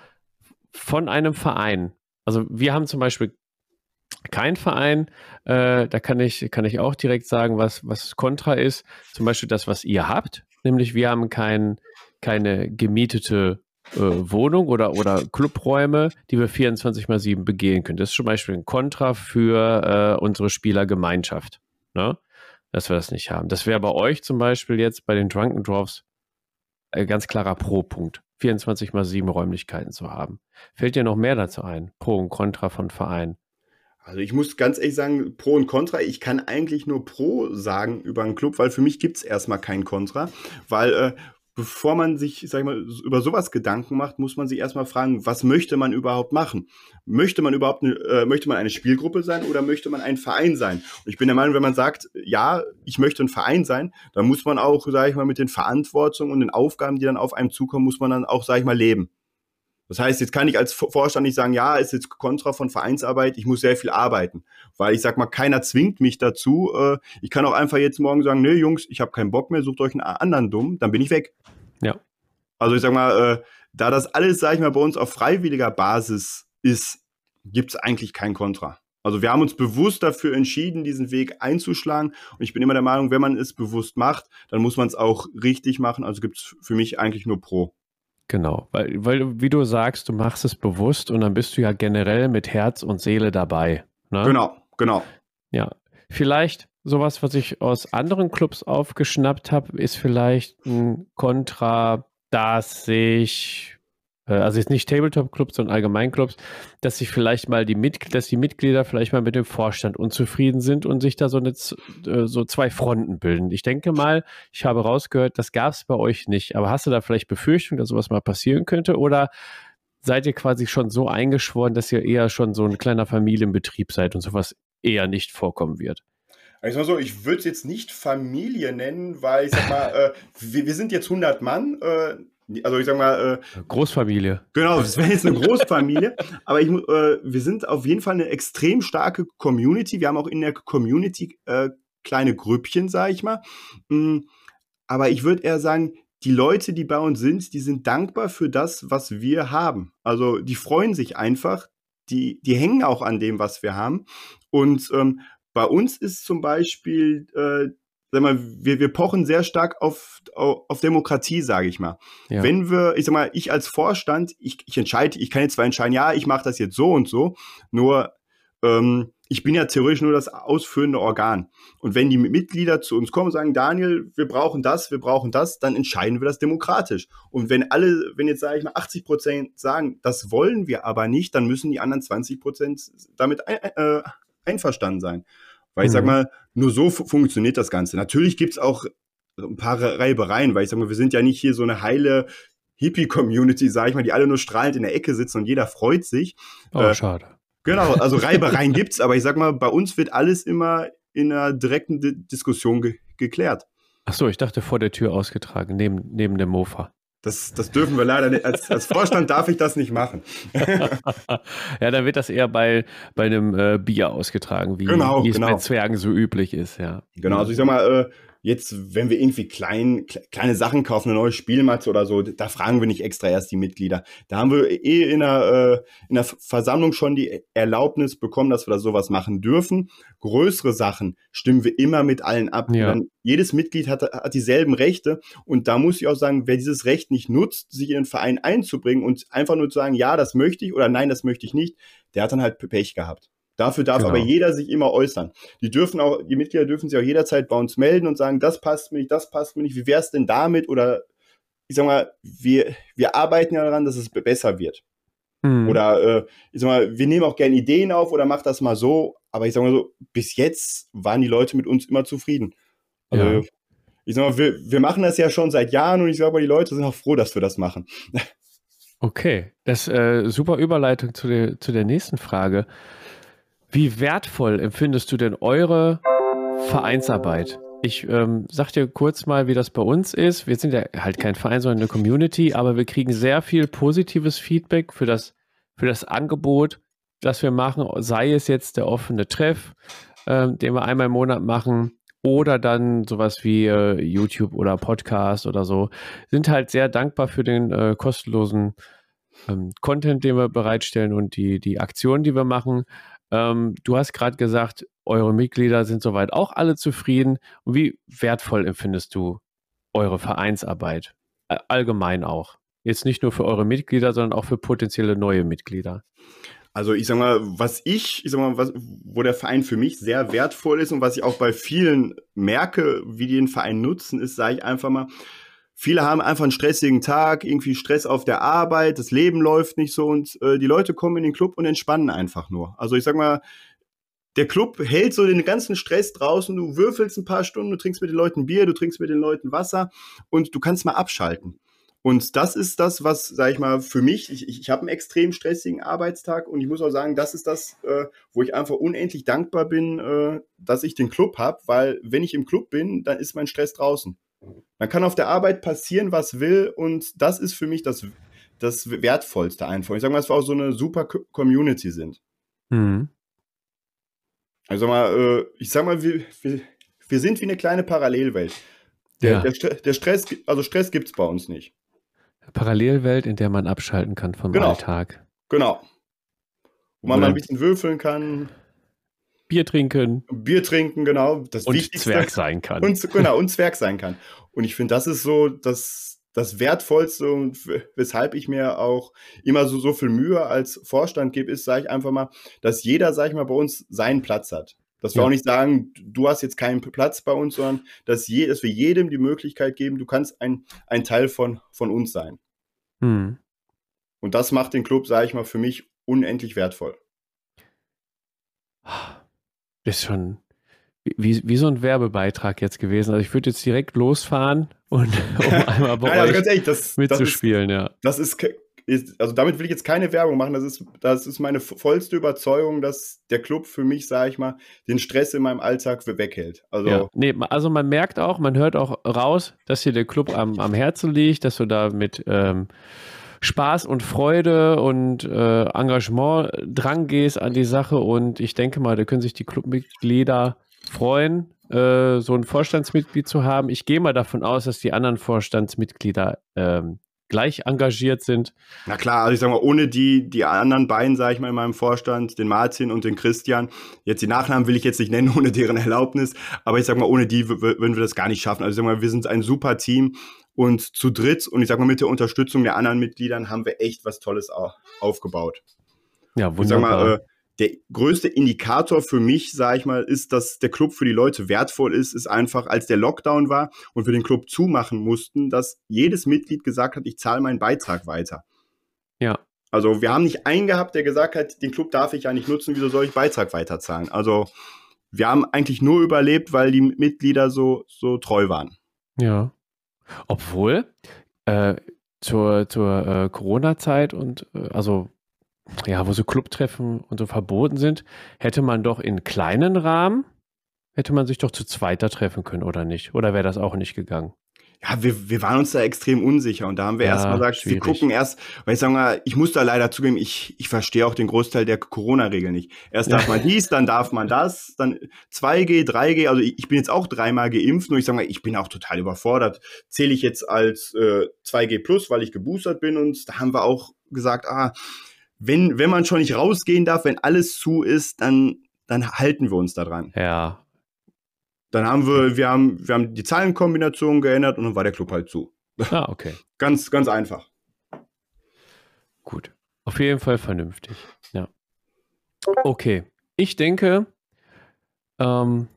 von einem Verein. Also wir haben zum Beispiel kein Verein. Äh, da kann ich, kann ich auch direkt sagen, was, was Contra ist. Zum Beispiel das, was ihr habt. Nämlich wir haben kein, keine gemietete äh, Wohnung oder, oder Clubräume, die wir 24 mal 7 begehen können. Das ist zum Beispiel ein Kontra für äh, unsere Spielergemeinschaft, ne? dass wir das nicht haben. Das wäre bei euch zum Beispiel jetzt bei den Drunken Dwarfs ein ganz klarer Pro-Punkt. 24 mal 7 Räumlichkeiten zu haben. Fällt dir noch mehr dazu ein? Pro und Contra von Vereinen? Also ich muss ganz ehrlich sagen, Pro und Contra, ich kann eigentlich nur Pro sagen über einen Club, weil für mich gibt es erstmal kein Contra, weil äh, bevor man sich, sag ich mal, über sowas Gedanken macht, muss man sich erstmal fragen, was möchte man überhaupt machen? Möchte man überhaupt eine, äh, möchte man eine Spielgruppe sein oder möchte man ein Verein sein? Und ich bin der Meinung, wenn man sagt, ja, ich möchte ein Verein sein, dann muss man auch, sage ich mal, mit den Verantwortungen und den Aufgaben, die dann auf einem zukommen, muss man dann auch, sage ich mal, leben. Das heißt, jetzt kann ich als Vorstand nicht sagen, ja, ist jetzt Kontra von Vereinsarbeit, ich muss sehr viel arbeiten. Weil ich sag mal, keiner zwingt mich dazu. Äh, ich kann auch einfach jetzt morgen sagen, nee, Jungs, ich habe keinen Bock mehr, sucht euch einen anderen dumm, dann bin ich weg. Ja. Also ich sag mal, äh, da das alles, sag ich mal, bei uns auf freiwilliger Basis ist, gibt es eigentlich kein Kontra. Also wir haben uns bewusst dafür entschieden, diesen Weg einzuschlagen. Und ich bin immer der Meinung, wenn man es bewusst macht, dann muss man es auch richtig machen. Also gibt es für mich eigentlich nur Pro. Genau, weil, weil, wie du sagst, du machst es bewusst und dann bist du ja generell mit Herz und Seele dabei. Ne? Genau, genau. Ja, vielleicht sowas, was ich aus anderen Clubs aufgeschnappt habe, ist vielleicht ein Kontra, dass sich also jetzt nicht Tabletop-Clubs, sondern Allgemeinclubs, dass sich vielleicht mal die Mitglieder, dass die Mitglieder vielleicht mal mit dem Vorstand unzufrieden sind und sich da so, eine, äh, so zwei Fronten bilden. Ich denke mal, ich habe rausgehört, das gab es bei euch nicht. Aber hast du da vielleicht Befürchtung, dass sowas mal passieren könnte? Oder seid ihr quasi schon so eingeschworen, dass ihr eher schon so ein kleiner Familienbetrieb seid und sowas eher nicht vorkommen wird? Ich so, ich würde es jetzt nicht Familie nennen, weil ich sag mal, äh, wir, wir, sind jetzt 100 Mann. Äh, also ich sag mal. Äh, Großfamilie. Genau, das wäre jetzt eine Großfamilie. *laughs* aber ich, äh, wir sind auf jeden Fall eine extrem starke Community. Wir haben auch in der Community äh, kleine Grüppchen, sag ich mal. Mhm. Aber ich würde eher sagen, die Leute, die bei uns sind, die sind dankbar für das, was wir haben. Also die freuen sich einfach. Die, die hängen auch an dem, was wir haben. Und ähm, bei uns ist zum Beispiel äh, sag mal, wir, wir pochen sehr stark auf, auf Demokratie, sage ich mal. Ja. Wenn wir, ich sag mal, ich als Vorstand, ich, ich entscheide, ich kann jetzt zwar entscheiden, ja, ich mache das jetzt so und so, nur ähm, ich bin ja theoretisch nur das ausführende Organ. Und wenn die Mitglieder zu uns kommen und sagen, Daniel, wir brauchen das, wir brauchen das, dann entscheiden wir das demokratisch. Und wenn alle, wenn jetzt sage ich mal 80 Prozent sagen, das wollen wir aber nicht, dann müssen die anderen 20 Prozent damit ein, äh, einverstanden sein. Weil ich sag mhm. mal, nur so funktioniert das Ganze. Natürlich gibt's auch ein paar Reibereien, weil ich sag mal, wir sind ja nicht hier so eine heile Hippie-Community, sag ich mal, die alle nur strahlend in der Ecke sitzen und jeder freut sich. Oh, äh, schade. Genau, also *laughs* Reibereien gibt's, aber ich sag mal, bei uns wird alles immer in einer direkten D Diskussion ge geklärt. Ach so, ich dachte vor der Tür ausgetragen, neben, neben dem Mofa. Das, das dürfen wir leider nicht. Als, als Vorstand darf ich das nicht machen. *laughs* ja, dann wird das eher bei, bei einem äh, Bier ausgetragen, wie, genau, wie es genau. bei Zwergen so üblich ist, ja. Genau, also ich sag mal, äh, Jetzt, wenn wir irgendwie klein, kleine Sachen kaufen, eine neue Spielmatte oder so, da fragen wir nicht extra erst die Mitglieder. Da haben wir eh in der, äh, in der Versammlung schon die Erlaubnis bekommen, dass wir da sowas machen dürfen. Größere Sachen stimmen wir immer mit allen ab. Ja. Dann, jedes Mitglied hat, hat dieselben Rechte und da muss ich auch sagen, wer dieses Recht nicht nutzt, sich in den Verein einzubringen und einfach nur zu sagen, ja, das möchte ich oder nein, das möchte ich nicht, der hat dann halt Pech gehabt. Dafür darf genau. aber jeder sich immer äußern. Die dürfen auch, die Mitglieder dürfen sich auch jederzeit bei uns melden und sagen, das passt mir nicht, das passt mir nicht, wie wär's denn damit? Oder ich sag mal, wir, wir arbeiten ja daran, dass es besser wird. Mhm. Oder äh, ich sag mal, wir nehmen auch gerne Ideen auf oder mach das mal so. Aber ich sag mal so, bis jetzt waren die Leute mit uns immer zufrieden. Also, ja. ich sag mal, wir, wir machen das ja schon seit Jahren und ich glaube, die Leute sind auch froh, dass wir das machen. *laughs* Okay, das ist äh, super Überleitung zu der, zu der nächsten Frage. Wie wertvoll empfindest du denn eure Vereinsarbeit? Ich ähm, sag dir kurz mal, wie das bei uns ist. Wir sind ja halt kein Verein, sondern eine Community, aber wir kriegen sehr viel positives Feedback für das, für das Angebot, das wir machen, sei es jetzt der offene Treff, ähm, den wir einmal im Monat machen, oder dann sowas wie äh, YouTube oder Podcast oder so. Sind halt sehr dankbar für den äh, kostenlosen ähm, Content, den wir bereitstellen und die, die Aktionen, die wir machen. Ähm, du hast gerade gesagt, eure Mitglieder sind soweit auch alle zufrieden. Und wie wertvoll empfindest du eure Vereinsarbeit? Allgemein auch. Jetzt nicht nur für eure Mitglieder, sondern auch für potenzielle neue Mitglieder. Also ich sag mal, was ich, ich sag mal, was, wo der Verein für mich sehr wertvoll ist und was ich auch bei vielen merke, wie die den Verein nutzen, ist, sage ich einfach mal, viele haben einfach einen stressigen Tag, irgendwie Stress auf der Arbeit, das Leben läuft nicht so und äh, die Leute kommen in den Club und entspannen einfach nur. Also ich sag mal, der Club hält so den ganzen Stress draußen, du würfelst ein paar Stunden, du trinkst mit den Leuten Bier, du trinkst mit den Leuten Wasser und du kannst mal abschalten. Und das ist das, was, sag ich mal, für mich, ich, ich, habe einen extrem stressigen Arbeitstag und ich muss auch sagen, das ist das, äh, wo ich einfach unendlich dankbar bin, äh, dass ich den Club habe, weil wenn ich im Club bin, dann ist mein Stress draußen. Man kann auf der Arbeit passieren, was will, und das ist für mich das, das Wertvollste einfach. Ich sag mal, dass wir auch so eine super Community sind. Mhm. Also mal, äh, ich sag mal, wir, wir, wir, sind wie eine kleine Parallelwelt. Der, ja. der, der Stress, also Stress gibt es bei uns nicht. Parallelwelt, in der man abschalten kann vom genau. Alltag. Genau. Wo man mal ein bisschen würfeln kann. Bier trinken. Bier trinken, genau. Das und Wichtigste. Zwerg sein kann. Und, genau, und Zwerg sein kann. Und ich finde, das ist so das, das Wertvollste und weshalb ich mir auch immer so, so viel Mühe als Vorstand gebe, ist, sage ich einfach mal, dass jeder, sage ich mal, bei uns seinen Platz hat. Dass wir ja. auch nicht sagen, du hast jetzt keinen Platz bei uns, sondern dass, je, dass wir jedem die Möglichkeit geben, du kannst ein, ein Teil von, von uns sein. Hm. Und das macht den Club, sage ich mal, für mich unendlich wertvoll. Ist schon wie, wie so ein Werbebeitrag jetzt gewesen. Also ich würde jetzt direkt losfahren und *laughs* um einmal bei Nein, euch ehrlich, das, mitzuspielen, das ist, ja. Das ist, ist, also damit will ich jetzt keine Werbung machen. Das ist, das ist meine vollste Überzeugung, dass der Club für mich, sage ich mal, den Stress in meinem Alltag weghält. Also, ja. nee, also man merkt auch, man hört auch raus, dass hier der Club am, am Herzen liegt, dass du da mit ähm, Spaß und Freude und äh, Engagement dran gehst an die Sache und ich denke mal, da können sich die Clubmitglieder freuen, äh, so ein Vorstandsmitglied zu haben. Ich gehe mal davon aus, dass die anderen Vorstandsmitglieder ähm, gleich engagiert sind. Na klar, also ich sag mal, ohne die, die anderen beiden, sage ich mal, in meinem Vorstand, den Martin und den Christian, jetzt die Nachnamen will ich jetzt nicht nennen, *laughs* ohne deren Erlaubnis, aber ich sag mal, ohne die würden wir das gar nicht schaffen. Also ich sag mal, wir sind ein super Team und zu dritt und ich sag mal, mit der Unterstützung der anderen Mitgliedern haben wir echt was Tolles aufgebaut. Ja, wunderbar. Ich sag mal, äh, der größte Indikator für mich, sage ich mal, ist, dass der Club für die Leute wertvoll ist, ist einfach, als der Lockdown war und wir den Club zumachen mussten, dass jedes Mitglied gesagt hat, ich zahle meinen Beitrag weiter. Ja. Also wir haben nicht einen gehabt, der gesagt hat, den Club darf ich ja nicht nutzen, wieso soll ich Beitrag weiterzahlen? Also wir haben eigentlich nur überlebt, weil die Mitglieder so, so treu waren. Ja. Obwohl, äh, zur, zur äh, Corona-Zeit und äh, also ja, wo so Clubtreffen und so verboten sind, hätte man doch in kleinen Rahmen, hätte man sich doch zu zweiter treffen können, oder nicht? Oder wäre das auch nicht gegangen? Ja, wir, wir waren uns da extrem unsicher und da haben wir ja, erstmal gesagt, schwierig. wir gucken erst, weil ich sage mal, ich muss da leider zugeben, ich, ich verstehe auch den Großteil der Corona-Regeln nicht. Erst darf man dies, dann darf man das, dann 2G, 3G, also ich, ich bin jetzt auch dreimal geimpft, nur ich sage mal, ich bin auch total überfordert. Zähle ich jetzt als äh, 2G plus, weil ich geboostert bin und da haben wir auch gesagt, ah, wenn, wenn man schon nicht rausgehen darf, wenn alles zu ist, dann, dann halten wir uns daran. Ja. Dann haben wir, wir haben, wir haben die Zahlenkombination geändert und dann war der Club halt zu. Ah, okay. *laughs* ganz, ganz einfach. Gut. Auf jeden Fall vernünftig. Ja. Okay. Ich denke, ähm,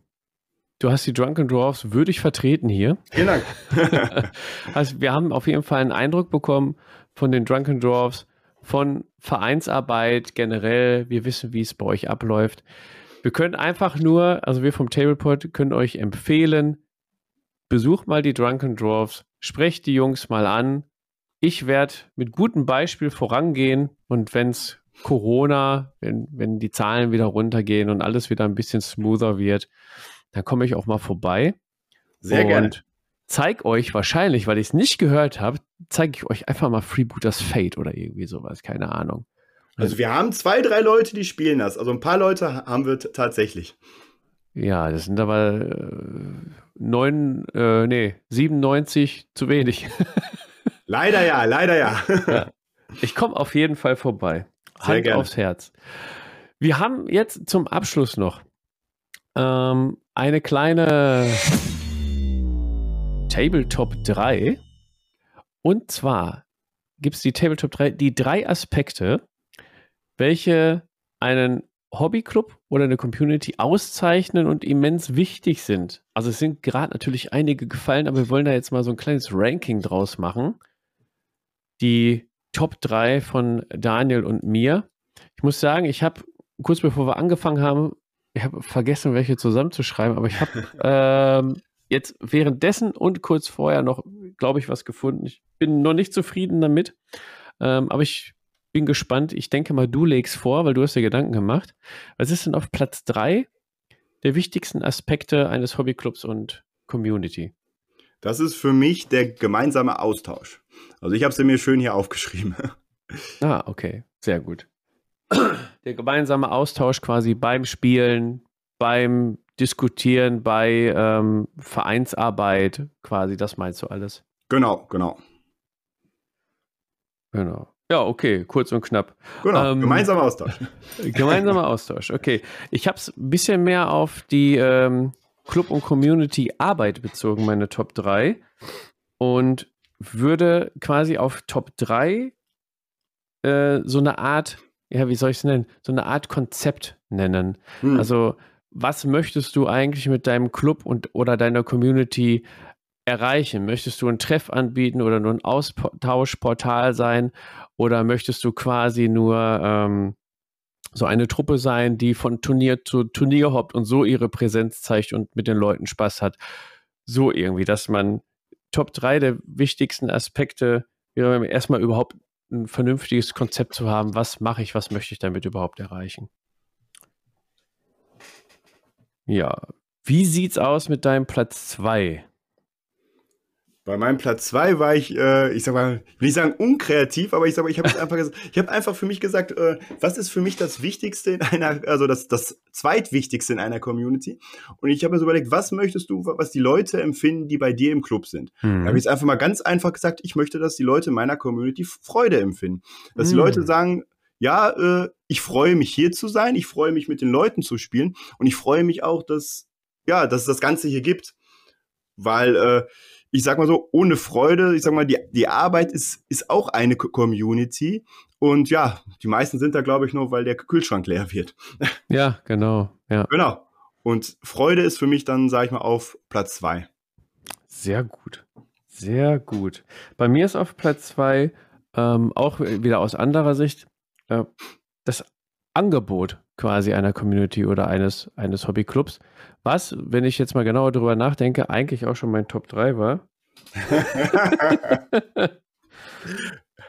du hast die Drunken Dwarfs würdig vertreten hier. Vielen Dank. *laughs* also wir haben auf jeden Fall einen Eindruck bekommen von den Drunken Dwarfs, von Vereinsarbeit generell. Wir wissen, wie es bei euch abläuft. Wir können einfach nur, also wir vom Tablepod können euch empfehlen, besucht mal die Drunken Dwarfs, sprecht die Jungs mal an. Ich werde mit gutem Beispiel vorangehen und wenn es Corona, wenn, wenn die Zahlen wieder runtergehen und alles wieder ein bisschen smoother wird, dann komme ich auch mal vorbei. Sehr und gerne zeige euch wahrscheinlich, weil ich es nicht gehört habe, zeige ich euch einfach mal Freebooters Fate oder irgendwie sowas, keine Ahnung. Also wir haben zwei, drei Leute, die spielen das. Also ein paar Leute haben wir tatsächlich. Ja, das sind aber äh, neun, äh, nee, 97 zu wenig. *laughs* leider ja, leider ja. ja. Ich komme auf jeden Fall vorbei. Sehr Hand gerne. aufs Herz. Wir haben jetzt zum Abschluss noch ähm, eine kleine Tabletop 3. Und zwar gibt es die Tabletop 3, die drei Aspekte, welche einen Hobbyclub oder eine Community auszeichnen und immens wichtig sind. Also es sind gerade natürlich einige gefallen, aber wir wollen da jetzt mal so ein kleines Ranking draus machen. Die Top 3 von Daniel und mir. Ich muss sagen, ich habe kurz bevor wir angefangen haben, ich habe vergessen, welche zusammenzuschreiben, aber ich habe *laughs* ähm, jetzt währenddessen und kurz vorher noch, glaube ich, was gefunden. Ich bin noch nicht zufrieden damit, ähm, aber ich bin gespannt. Ich denke mal, du legst vor, weil du hast dir Gedanken gemacht. Was ist denn auf Platz 3 der wichtigsten Aspekte eines Hobbyclubs und Community? Das ist für mich der gemeinsame Austausch. Also ich habe es mir schön hier aufgeschrieben. *laughs* Ah, okay, sehr gut. Der gemeinsame Austausch quasi beim Spielen, beim Diskutieren, bei ähm, Vereinsarbeit, quasi, das meinst du alles? Genau, genau. Genau. Ja, okay, kurz und knapp. Genau, ähm, gemeinsamer Austausch. *laughs* Gemeinsamer Austausch, okay. Ich habe es ein bisschen mehr auf die ähm, Club- und Community-Arbeit bezogen, meine Top 3. Und würde quasi auf Top 3 äh, so eine Art, ja, wie soll ich es nennen? So eine Art Konzept nennen. Hm. Also, was möchtest du eigentlich mit deinem Club und oder deiner Community erreichen? Möchtest du einen Treff anbieten oder nur ein Austauschportal sein? Oder möchtest du quasi nur ähm, so eine Truppe sein, die von Turnier zu Turnier hoppt und so ihre Präsenz zeigt und mit den Leuten Spaß hat? So irgendwie, dass man Top 3 der wichtigsten Aspekte wäre erstmal überhaupt ein vernünftiges Konzept zu haben. Was mache ich, was möchte ich damit überhaupt erreichen? Ja, wie sieht's aus mit deinem Platz 2? Bei meinem Platz zwei war ich, äh, ich sag mal, will ich sagen unkreativ, aber ich sag mal, ich habe einfach, ich habe einfach für mich gesagt, äh, was ist für mich das Wichtigste in einer, also das, das zweitwichtigste in einer Community? Und ich habe mir so überlegt, was möchtest du, was die Leute empfinden, die bei dir im Club sind? Mhm. Da habe ich jetzt einfach mal ganz einfach gesagt, ich möchte, dass die Leute in meiner Community Freude empfinden, dass mhm. die Leute sagen, ja, äh, ich freue mich hier zu sein, ich freue mich mit den Leuten zu spielen und ich freue mich auch, dass ja, dass es das Ganze hier gibt, weil äh, ich sag mal so, ohne Freude, ich sag mal, die, die Arbeit ist, ist auch eine Community. Und ja, die meisten sind da, glaube ich, nur, weil der Kühlschrank leer wird. *laughs* Ja, genau. Ja. Genau. Und Freude ist für mich dann, sag ich mal, auf Platz zwei. Sehr gut. Sehr gut. Bei mir ist auf Platz zwei ähm, auch wieder aus anderer Sicht äh, das Angebot quasi einer Community oder eines, eines Hobbyclubs. Was, wenn ich jetzt mal genauer drüber nachdenke, eigentlich auch schon mein Top 3 war. *laughs*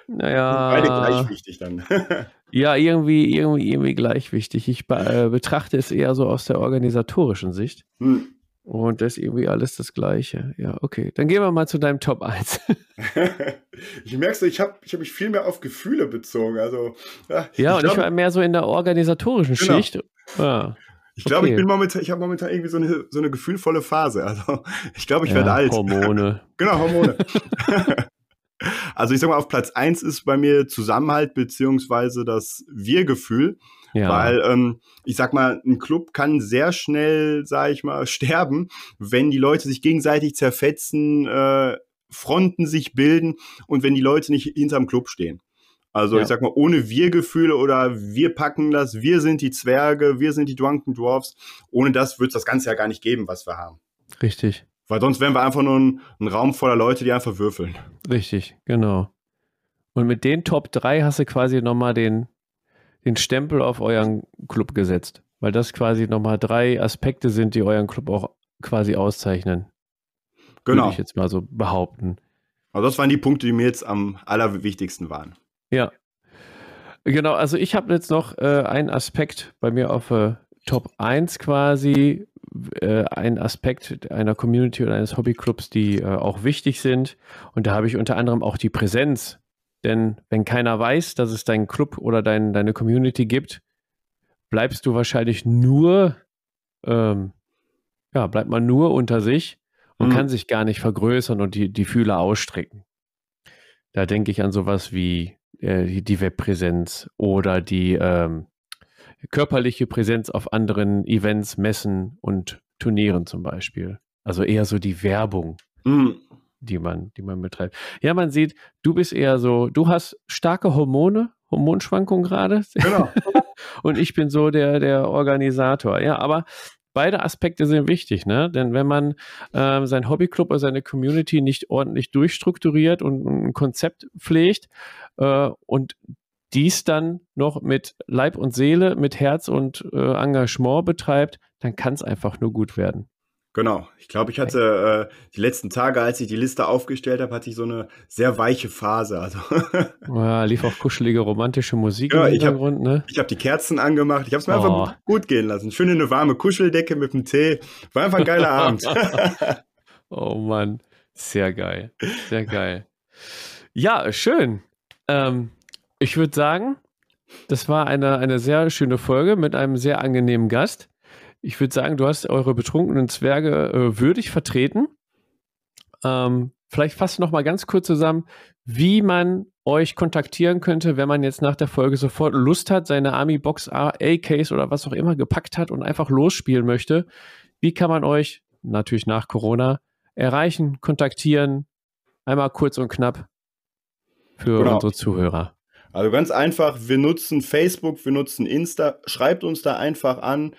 naja. Beide gleich wichtig dann. *laughs* ja, irgendwie, irgendwie, irgendwie gleich wichtig. Ich äh, betrachte es eher so aus der organisatorischen Sicht. Hm. Und das ist irgendwie alles das Gleiche. Ja, okay. Dann gehen wir mal zu deinem Top 1. *laughs* ich merke so, ich habe ich hab mich viel mehr auf Gefühle bezogen. Also, ja, ja ich und glaub, ich war mehr so in der organisatorischen genau. Schicht. Ja. Ich glaube, okay. ich bin momentan, ich habe momentan irgendwie so eine, so eine gefühlvolle Phase. Also ich glaube, ich ja, werde alt. Hormone. *laughs* genau, Hormone. *laughs* also ich sag mal, auf Platz 1 ist bei mir Zusammenhalt beziehungsweise das Wir-Gefühl. Ja. Weil ähm, ich sag mal, ein Club kann sehr schnell, sag ich mal, *laughs* sterben, wenn die Leute sich gegenseitig zerfetzen, äh, Fronten sich bilden und wenn die Leute nicht hinterm Club stehen. Also ja. ich sag mal, ohne Wir-Gefühle oder wir packen das, wir sind die Zwerge, wir sind die Drunken Dwarfs, ohne das wird es das Ganze ja gar nicht geben, was wir haben. Richtig. Weil sonst wären wir einfach nur ein, ein Raum voller Leute, die einfach würfeln. Richtig, genau. Und mit den Top 3 hast du quasi nochmal den, den Stempel auf euren Club gesetzt. Weil das quasi nochmal drei Aspekte sind, die euren Club auch quasi auszeichnen. Genau. Würde ich jetzt mal so behaupten. Also das waren die Punkte, die mir jetzt am allerwichtigsten waren. Ja. Genau, also ich habe jetzt noch äh, einen Aspekt bei mir auf äh, Top 1 quasi, äh, ein Aspekt einer Community oder eines Hobbyclubs, die äh, auch wichtig sind. Und da habe ich unter anderem auch die Präsenz. Denn wenn keiner weiß, dass es deinen Club oder dein, deine Community gibt, bleibst du wahrscheinlich nur, ähm, ja, bleibt man nur unter sich und mhm. kann sich gar nicht vergrößern und die, die Fühler ausstrecken. Da denke ich an sowas wie äh, die Webpräsenz oder die ähm, körperliche Präsenz auf anderen Events, Messen und Turnieren zum Beispiel. Also eher so die Werbung, mhm. Die man, die man betreibt. Ja, man sieht, du bist eher so, du hast starke Hormone, Hormonschwankungen gerade. Genau. *laughs* und ich bin so der, der Organisator. Ja, aber beide Aspekte sind wichtig, ne? Denn wenn man ähm, sein Hobbyclub oder seine Community nicht ordentlich durchstrukturiert und ein Konzept pflegt äh, und dies dann noch mit Leib und Seele, mit Herz und äh, Engagement betreibt, dann kann es einfach nur gut werden. Genau. Ich glaube, ich hatte äh, die letzten Tage, als ich die Liste aufgestellt habe, hatte ich so eine sehr weiche Phase. Also *laughs* ja, lief auch kuschelige romantische Musik ja, im Hintergrund, ich hab, ne? Ich habe die Kerzen angemacht. Ich habe es mir oh. einfach gut gehen lassen. Schön eine warme Kuscheldecke mit dem Tee. War einfach ein geiler Abend. *laughs* oh Mann. Sehr geil. Sehr geil. Ja, schön. Ähm, ich würde sagen, das war eine, eine sehr schöne Folge mit einem sehr angenehmen Gast. Ich würde sagen, du hast eure betrunkenen Zwerge äh, würdig vertreten. Ähm, vielleicht fasst noch mal ganz kurz zusammen, wie man euch kontaktieren könnte, wenn man jetzt nach der Folge sofort Lust hat, seine Army Box A-Case oder was auch immer gepackt hat und einfach losspielen möchte. Wie kann man euch, natürlich nach Corona, erreichen, kontaktieren? Einmal kurz und knapp für genau. unsere Zuhörer. Also ganz einfach, wir nutzen Facebook, wir nutzen Insta. Schreibt uns da einfach an,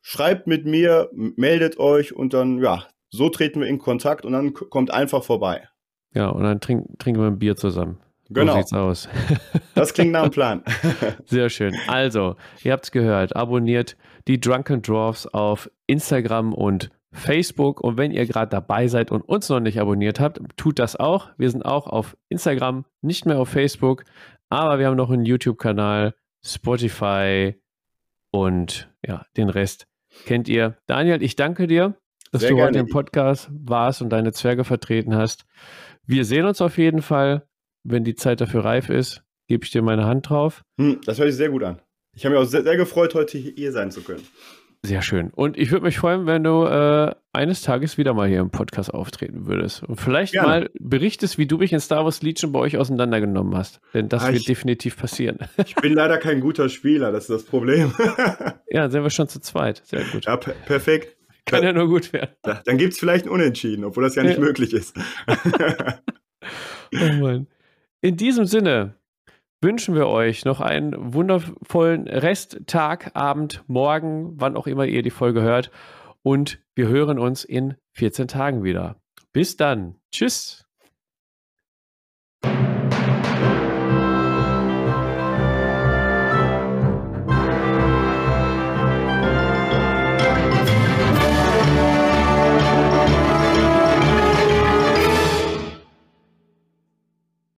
schreibt mit mir, meldet euch und dann, ja, so treten wir in Kontakt und dann kommt einfach vorbei. Ja, und dann trink, trinken wir ein Bier zusammen. Genau. So sieht's aus. *laughs* das klingt nach einem Plan. *laughs* Sehr schön. Also, ihr habt's gehört. Abonniert die Drunken Dwarfs auf Instagram und Facebook. Und wenn ihr gerade dabei seid und uns noch nicht abonniert habt, tut das auch. Wir sind auch auf Instagram, nicht mehr auf Facebook, aber wir haben noch einen YouTube-Kanal, Spotify und ja, den Rest kennt ihr. Daniel, ich danke dir, dass Sehr du heute im Podcast warst und deine Zwerge vertreten hast. Wir sehen uns auf jeden Fall. Wenn die Zeit dafür reif ist, gebe ich dir meine Hand drauf. Hm, das hört sich sehr gut an. Ich habe mich auch sehr, sehr gefreut, heute hier sein zu können. Sehr schön. Und ich würde mich freuen, wenn du äh, eines Tages wieder mal hier im Podcast auftreten würdest. Und vielleicht Gerne. mal berichtest, wie du mich in Star Wars Legion bei euch auseinandergenommen hast. Denn das ah, wird definitiv passieren. *laughs* Ich bin leider kein guter Spieler, das ist das Problem. *laughs* ja, sind wir schon zu zweit. Sehr gut. Ja, per perfekt. Kann ja nur gut werden. Ja, dann gibt es vielleicht ein Unentschieden, obwohl das ja nicht ja. möglich ist. *laughs* oh Mann. In diesem Sinne, wünschen wir euch noch einen wundervollen Rest, Tag, Abend, Morgen, wann auch immer ihr die Folge hört. Und wir hören uns in 14 Tagen wieder. Bis dann. Tschüss.